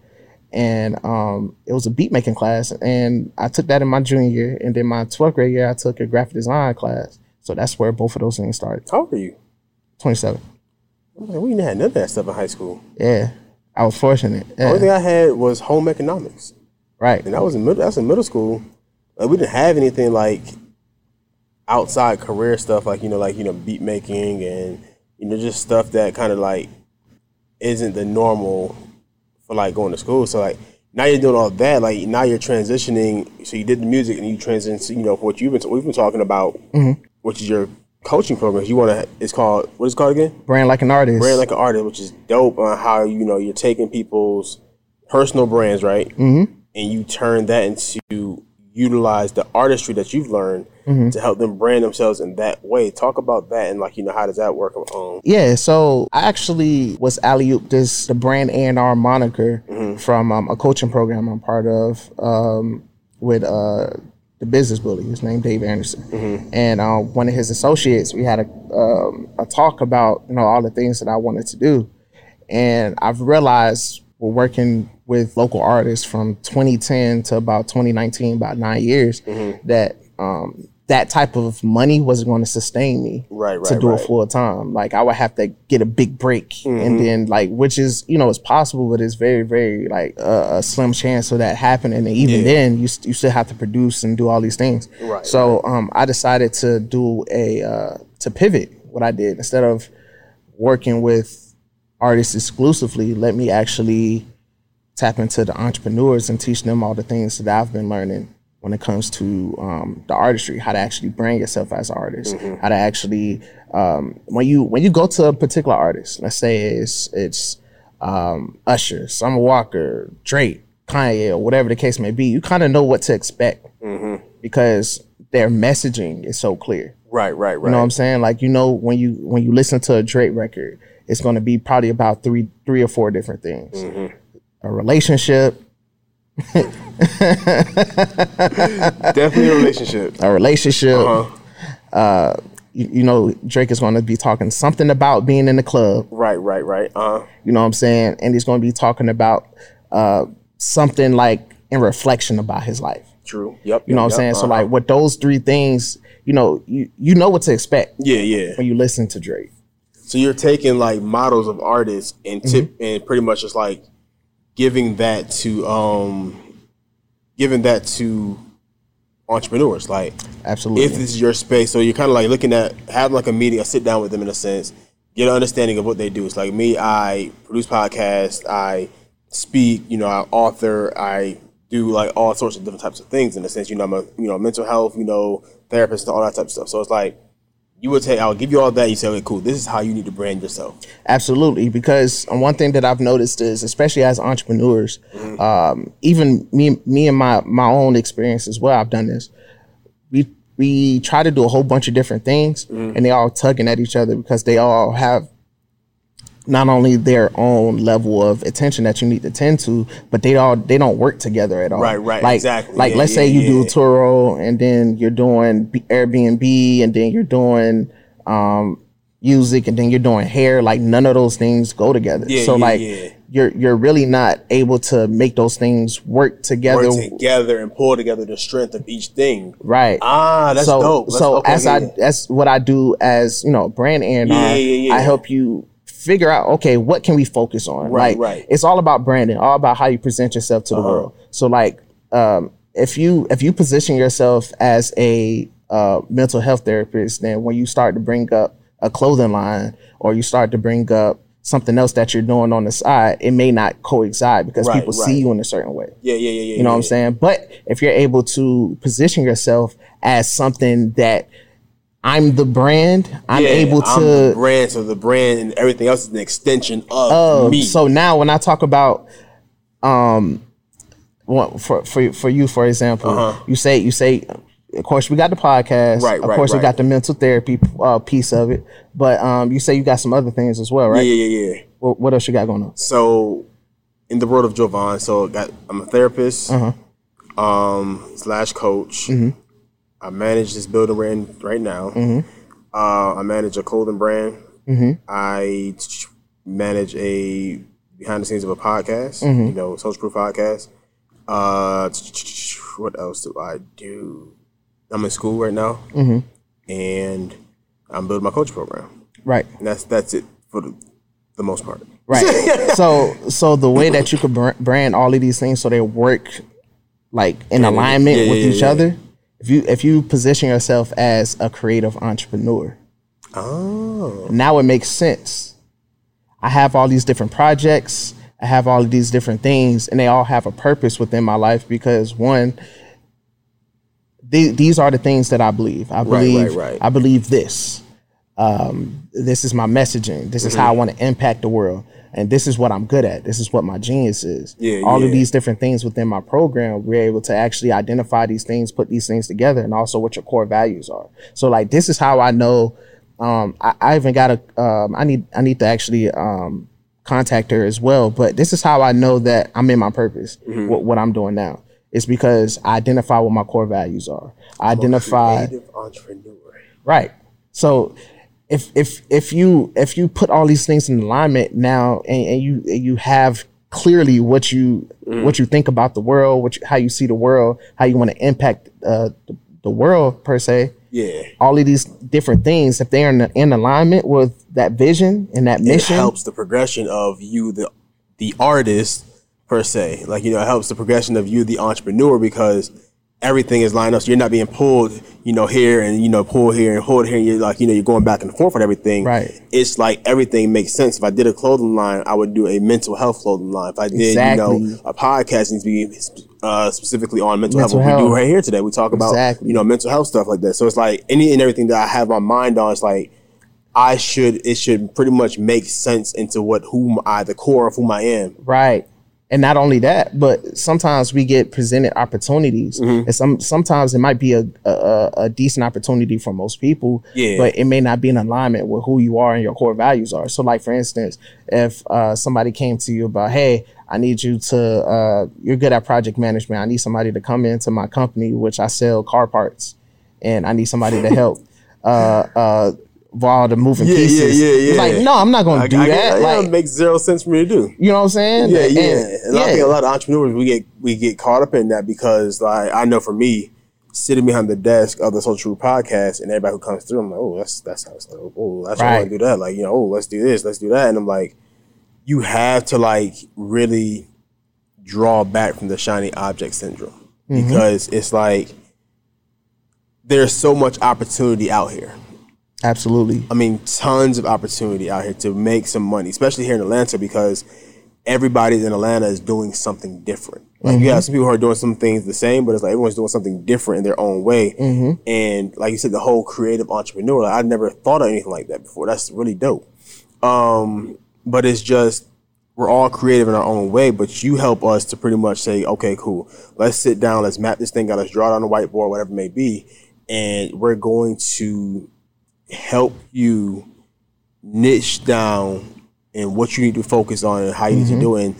Speaker 3: And um, it was a beat making class, and I took that in my junior year, and then my 12th grade year, I took a graphic design class. So that's where both of those things started.
Speaker 2: How old are you?
Speaker 3: 27.
Speaker 2: I'm like, we didn't have none of that stuff in high school.
Speaker 3: Yeah, I was fortunate.
Speaker 2: The only thing I had was home economics,
Speaker 3: right.
Speaker 2: and that was in middle. That's in middle school. Like we didn't have anything like outside career stuff, like you know, like you know, beat making and you know, just stuff that kind of like isn't the normal for like going to school. So like now you're doing all that. Like now you're transitioning. So you did the music and you transition. You know, for what you've been we've been talking about, mm-hmm. which is your coaching programs. You want to. It's called what is it called again?
Speaker 3: Brand like an artist.
Speaker 2: brand like an artist, which is dope on how you know you're taking people's personal brands, right? Mm-hmm. And you turn that into utilize the artistry that you've learned to help them brand themselves in that way. Talk about that and like you know how does that work? Um,
Speaker 3: Yeah, so I actually was alley oop this the brand A and R moniker from um, a coaching program I'm part of um, with uh, the business bully. His name Dave Anderson, and uh, one of his associates. We had a um, a talk about you know all the things that I wanted to do, and I've realized we're working with local artists from 2010 to about 2019, about nine years. That um, that type of money wasn't going to sustain me
Speaker 2: Right,
Speaker 3: to do
Speaker 2: right.
Speaker 3: it full time. Like I would have to get a big break,
Speaker 2: Mm-hmm.
Speaker 3: and then like which is you know it's possible, but it's very very like a, a slim chance of that happening. And even
Speaker 2: Yeah.
Speaker 3: then, you st- you still have to produce and do all these things.
Speaker 2: Right,
Speaker 3: So um, I decided to do a uh, to pivot what I did instead of working with artists exclusively. Let me actually tap into the entrepreneurs and teach them all the things that I've been learning when it comes to um, the artistry, how to actually brand yourself as an artist, how to actually um, when you when you go to a particular artist, let's say it's it's um, Usher, Summer Walker, Drake, Kanye, or whatever the case may be, you kind of know what to expect because their messaging is so clear.
Speaker 2: Right, right, right.
Speaker 3: You know what I'm saying? Like you know when you when you listen to a Drake record, it's going to be probably about three three or four different things. A relationship,
Speaker 2: Definitely a relationship.
Speaker 3: a relationship.
Speaker 2: Uh-huh.
Speaker 3: Uh, you, you know Drake is going to be talking something about being in the club.
Speaker 2: Right, right, right. Uh,
Speaker 3: You know what I'm saying? And he's going to be talking about uh, something like in reflection about his life.
Speaker 2: true. Yep.
Speaker 3: You know what I'm saying? So like with those three things, you know, you you know what to expect
Speaker 2: yeah, yeah.
Speaker 3: when you listen to Drake.
Speaker 2: So you're taking like models of artists and tip
Speaker 3: Mm-hmm.
Speaker 2: and pretty much just like giving that to um giving that to entrepreneurs. Like
Speaker 3: Absolutely.
Speaker 2: if this is your space, so you're kind of like looking at having like a meeting, a sit down with them in a sense, get an understanding of what they do. It's like me, I produce podcasts, I speak, you know, I author, I do like all sorts of different types of things in a sense. You know, I'm a you know mental health, you know, therapist, all that type of stuff. So it's like you would say, I'll give you all that. You say, okay, cool. This is how you need to brand yourself.
Speaker 3: Absolutely, because one thing that I've noticed is, especially as entrepreneurs,
Speaker 2: Mm-hmm.
Speaker 3: um, even me, me and my my own experience as well. I've done this. We we try to do a whole bunch of different things,
Speaker 2: Mm-hmm.
Speaker 3: and they all tugging at each other because they all have not only their own level of attention that you need to tend to, but they all they don't work together at all.
Speaker 2: Right, right,
Speaker 3: Like,
Speaker 2: exactly.
Speaker 3: Like
Speaker 2: Yeah,
Speaker 3: let's say you
Speaker 2: yeah.
Speaker 3: do Turo, and then you're doing Airbnb, and then you're doing um, music, and then you're doing hair. Like none of those things go together.
Speaker 2: Yeah,
Speaker 3: so
Speaker 2: yeah,
Speaker 3: like
Speaker 2: yeah.
Speaker 3: you're you're really not able to make those things work together.
Speaker 2: Work together and pull together the strength of each thing.
Speaker 3: Right.
Speaker 2: Ah, that's
Speaker 3: so,
Speaker 2: dope. That's-
Speaker 3: so
Speaker 2: okay,
Speaker 3: as
Speaker 2: yeah,
Speaker 3: I that's what I do as you know brand and.
Speaker 2: Yeah, yeah, yeah.
Speaker 3: I help you figure out okay what can we focus on.
Speaker 2: Right,
Speaker 3: like
Speaker 2: right. Uh-huh.
Speaker 3: it's all about branding, all about how you present yourself to the world. So like um, if you if you position yourself as a uh, mental health therapist, then when you start to bring up a clothing line or you start to bring up something else that you're doing on the side, it may not coincide because
Speaker 2: Right,
Speaker 3: people
Speaker 2: right.
Speaker 3: see you in a certain way.
Speaker 2: Yeah, yeah, yeah, yeah.
Speaker 3: You know what I'm
Speaker 2: yeah.
Speaker 3: saying? But if you're able to position yourself as something that I'm the brand, I'm
Speaker 2: Yeah,
Speaker 3: able
Speaker 2: I'm the
Speaker 3: to.
Speaker 2: brand, so the brand and everything else is an extension of
Speaker 3: Oh,
Speaker 2: me.
Speaker 3: so now when I talk about, um, what for for for you for example, you say you say, of course we got the podcast,
Speaker 2: Uh-huh. Right,
Speaker 3: Of
Speaker 2: right,
Speaker 3: course we got the mental therapy uh, piece of it, but um, you say you got some other things as well, right?
Speaker 2: yeah, yeah, yeah.
Speaker 3: What, what else you got going on?
Speaker 2: So, in the world of Jovan, so got I'm a therapist,
Speaker 3: Uh-huh.
Speaker 2: um, slash coach.
Speaker 3: Mm-hmm.
Speaker 2: I manage this building we're in right now. Uh, I manage a clothing brand.
Speaker 3: Mm-hmm.
Speaker 2: I manage a behind the scenes of a podcast.
Speaker 3: Mm-hmm.
Speaker 2: You know, social proof podcast. Uh, what else do I do? I'm in school right now,
Speaker 3: Mm-hmm.
Speaker 2: and I'm building my coach program.
Speaker 3: Right.
Speaker 2: And that's that's it for the, the most part.
Speaker 3: Right. so so the way that you could brand all of these things so they work like in alignment
Speaker 2: yeah,
Speaker 3: with
Speaker 2: yeah,
Speaker 3: each other. If you if you position yourself as a creative entrepreneur,
Speaker 2: Oh,
Speaker 3: now it makes sense. I have all these different projects. I have all of these different things, and they all have a purpose within my life because one, the- these are the things that I believe. I believe.
Speaker 2: right, right.
Speaker 3: I believe this. Um, this is my messaging. This is how I
Speaker 2: Mm-hmm.
Speaker 3: want to impact the world, and this is what I'm good at. This is what my genius is.
Speaker 2: Yeah,
Speaker 3: all
Speaker 2: yeah.
Speaker 3: of these different things within my program, we're able to actually identify these things, put these things together, and also what your core values are. So, like, this is how I know. Um, I, I even got a. Um, I need. I need to actually um, contact her as well. But this is how I know that I'm in my purpose.
Speaker 2: Mm-hmm.
Speaker 3: What, what I'm doing now. It's because I identify what my core values are. I identify
Speaker 2: creative entrepreneur.
Speaker 3: right. So if if if you if you put all these things in alignment now and, and you and you have clearly what you what you think about the world, what you, how you see the world, how you want to impact uh, the, the world per se,
Speaker 2: Yeah.
Speaker 3: all of these different things, if they're in, in alignment with that vision and that mission, it
Speaker 2: helps the progression of you the the artist per se. Like you know it helps the progression of you the entrepreneur because everything is lined up so you're not being pulled you know here and you know pulled here and pulled here and you're like you know you're going back and forth with everything
Speaker 3: Right.
Speaker 2: it's like everything makes sense if i did a clothing line i would do a mental health clothing line if i did you know a podcast needs to be uh, specifically on mental,
Speaker 3: Mental
Speaker 2: health what we do right here today we talk about
Speaker 3: Exactly.
Speaker 2: you know mental health stuff like that so it's like any and everything that i have my mind on is like I should it should pretty much make sense into what whom I the core of whom I am.
Speaker 3: Right. And not only that, but sometimes we get presented opportunities,
Speaker 2: Mm-hmm.
Speaker 3: and some sometimes it might be a, a a decent opportunity for most people,
Speaker 2: Yeah.
Speaker 3: but it may not be in alignment with who you are and your core values are. So, like for instance, if uh, somebody came to you about, hey, I need you to, uh, you're good at project management. I need somebody to come into my company, which I sell car parts, and I need somebody to help. Uh, uh, all the moving
Speaker 2: Yeah, yeah,
Speaker 3: pieces.
Speaker 2: yeah,
Speaker 3: It's
Speaker 2: yeah.
Speaker 3: Like, no, I'm not going
Speaker 2: I,
Speaker 3: to do
Speaker 2: I
Speaker 3: that.
Speaker 2: yeah,
Speaker 3: like,
Speaker 2: it makes zero sense for me to do.
Speaker 3: you know what I'm saying?
Speaker 2: Yeah, yeah.
Speaker 3: And-
Speaker 2: And, I think a lot of entrepreneurs we get we get caught up in that because like I know for me, sitting behind the desk of the Social True podcast and everybody who comes through, I'm like, oh, that's that's how it's like, oh, oh that's why I want to do that. Like, you know, oh, let's do this, let's do that. And I'm like, you have to like really draw back from the shiny object syndrome mm-hmm. because it's like there's so much opportunity out here.
Speaker 3: Absolutely.
Speaker 2: I mean, tons of opportunity out here to make some money, especially here in Atlanta, because everybody in Atlanta is doing something different. Like you have some people who are doing some things the same, but it's like everyone's doing something different in their own way. And like you said, the whole creative entrepreneur, like I never thought of anything like that before. That's really dope. Um, but it's just we're all creative in our own way, but you help us to pretty much say, okay, cool. Let's sit down, let's map this thing out, let's draw it on the whiteboard, whatever it may be, and we're going to help you niche down and what you need to focus on and how you need to do it. And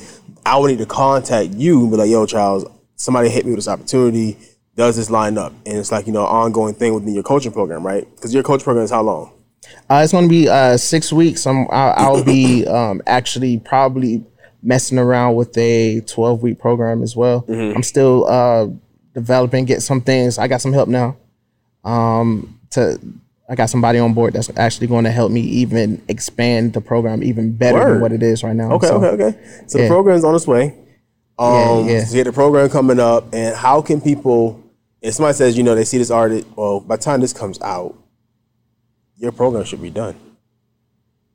Speaker 2: I would need to contact you and be like, yo, Charles, somebody hit me with this opportunity. Does this line up? And it's like, you know, ongoing thing within your coaching program, right? Because your coaching program is how long?
Speaker 3: Uh, it's going to be uh, six weeks. I'm, I'll, I'll be um, actually probably messing around with a 12 week program as well. I'm still uh, developing, get some things. I got some help now. Um, to I got somebody on board that's actually going to help me even expand the program even better
Speaker 2: Word.
Speaker 3: than what it is right now.
Speaker 2: Okay,
Speaker 3: So,
Speaker 2: okay, okay. So
Speaker 3: yeah.
Speaker 2: the program's on its way. Um,
Speaker 3: yeah.
Speaker 2: So you get the program coming up, and how can people? If somebody says, you know, they see this artist, well, by the time this comes out, your program should be done.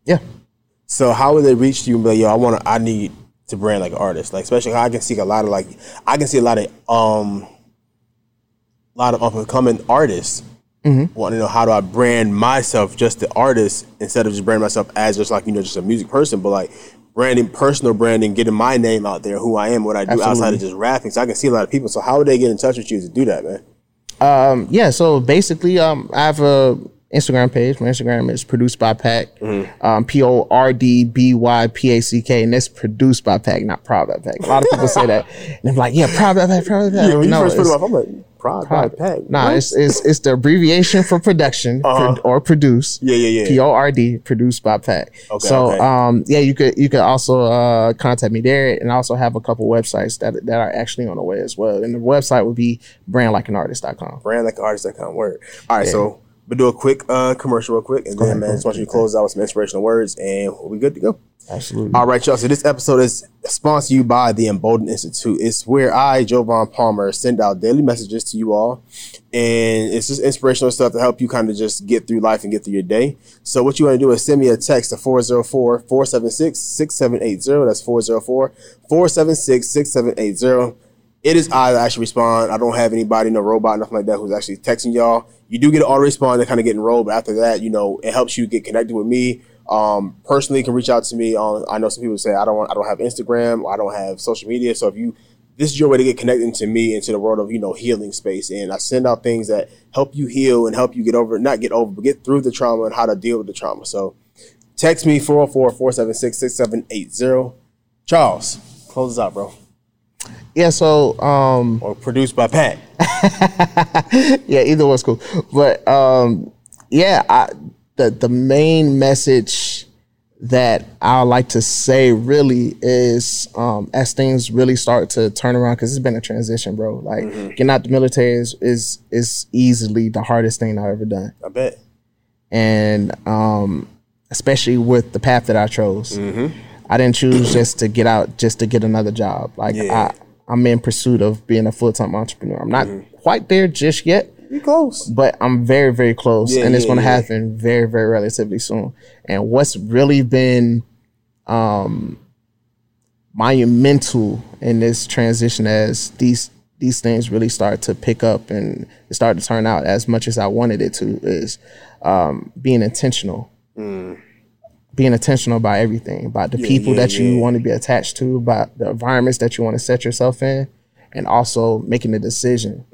Speaker 3: Yeah.
Speaker 2: So how would they reach you and be like, yo, I want to, I need to brand like an artist, like especially how I can see a lot of like, I can see a lot of um, a lot of up and coming artists want to know how do I brand myself just the artist instead of just branding myself as just like you know just a music person, but like branding, personal branding, getting my name out there, who I am, what I do outside of just rapping. So I can see a lot of people. So how would they get in touch with you to do that, man?
Speaker 3: Um, yeah, so basically, um, I have a Instagram page. My Instagram is produced by Pack. Um, P O R D B Y P A C K, and that's produced by Pack, not proud by Pack. A lot of people say that, and I'm like, yeah, proud by Pack, proud by Pack.
Speaker 2: Yeah, when you
Speaker 3: no,
Speaker 2: first put it up, I'm like, Pride by Pack.
Speaker 3: Nah,
Speaker 2: What?
Speaker 3: it's, it's it's the abbreviation for production pro- or produce.
Speaker 2: Uh-huh. Yeah, yeah, yeah.
Speaker 3: P O R D, produced by Pack.
Speaker 2: Okay,
Speaker 3: so
Speaker 2: okay.
Speaker 3: um, yeah, you could you could also uh, contact me there, and I also have a couple websites that that are actually on the way as well. And the website would be brandlikeanartist.com.
Speaker 2: brandlikeartist.com word. All right, so we'll do a quick uh, commercial real quick, and then
Speaker 3: ahead,
Speaker 2: man,
Speaker 3: go
Speaker 2: just want you to close out with some inspirational words, and we'll be good to go.
Speaker 3: Absolutely.
Speaker 2: All right, y'all. So this episode is sponsored to you by the Embolden Institute. It's where I, Jovan Palmer, send out daily messages to you all, and it's just inspirational stuff to help you kind of just get through life and get through your day. So what you want to do is send me a text to 404-476-6780. That's 404-476-6780. It is I that actually respond. I don't have anybody, no robot, nothing like that, who's actually texting y'all. You do get an auto respond that kind of get enrolled, but after that, you know, it helps you get connected with me. Um, personally, can reach out to me on. I know some people say I don't want, I don't have Instagram, I don't have social media. So if you, this is your way to get connected to me into the world of you know healing space, and I send out things that help you heal and help you get over, not get over, but get through the trauma and how to deal with the trauma. So text me 404-476-6780. Charles, close us out, bro.
Speaker 3: Yeah, so um,
Speaker 2: Or produced by Pat.
Speaker 3: yeah, either one's cool. But um, yeah, I, the the main message that I like to say really is um, as things really start to turn around because it's been a transition, bro. Like
Speaker 2: Mm-hmm.
Speaker 3: getting out the military is, is is easily the hardest thing I've ever done,
Speaker 2: I bet.
Speaker 3: and um, especially with the path that I chose,
Speaker 2: Mm-hmm.
Speaker 3: I didn't choose just to get out just to get another job. Like
Speaker 2: Yeah.
Speaker 3: I, I'm in pursuit of being a full time entrepreneur. I'm not
Speaker 2: Mm-hmm.
Speaker 3: quite there just yet
Speaker 2: You close.
Speaker 3: but I'm very, very close,
Speaker 2: Yeah,
Speaker 3: and it's
Speaker 2: yeah,
Speaker 3: going to
Speaker 2: yeah.
Speaker 3: happen very, very relatively soon. And what's really been um, monumental in this transition as these these things really start to pick up and start to turn out as much as I wanted it to is um, being intentional. Being intentional about everything, about the people
Speaker 2: Mm. yeah,
Speaker 3: that you want to be attached to, about the environments that you want to set yourself in, and also making a decision.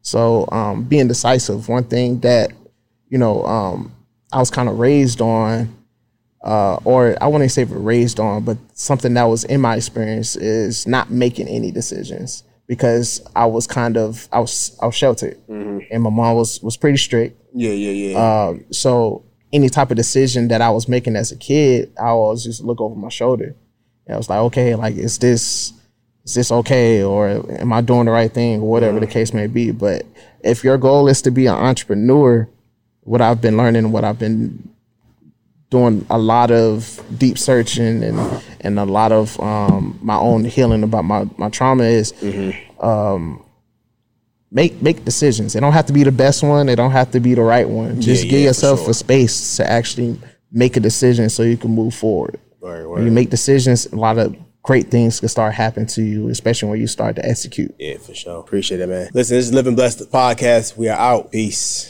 Speaker 3: So um, being decisive, one thing that you know um, I was kind of raised on, uh, or I wouldn't say raised on, but something that was in my experience is not making any decisions because I was kind of I was I was sheltered, and my mom was was pretty strict.
Speaker 2: Yeah, yeah, yeah.
Speaker 3: Um, so any type of decision that I was making as a kid, I always just look over my shoulder. And I was like, okay, like is this is this okay or am I doing the right thing or whatever the case may be. But if your goal is to be an entrepreneur, what I've been learning, what I've been doing a lot of deep searching and and a lot of um, my own healing about my my trauma is um, make make decisions. They don't have to be the best one. They don't have to be the right one. Just
Speaker 2: Yeah,
Speaker 3: give
Speaker 2: yeah,
Speaker 3: yourself
Speaker 2: sure.
Speaker 3: a space to actually make a decision so you can move forward.
Speaker 2: Word,
Speaker 3: When you make decisions, a lot of great things can start happening to you, especially when you start to execute.
Speaker 2: Yeah, for sure. Appreciate it, man. Listen, this is Living Blessed podcast. We are out. Peace.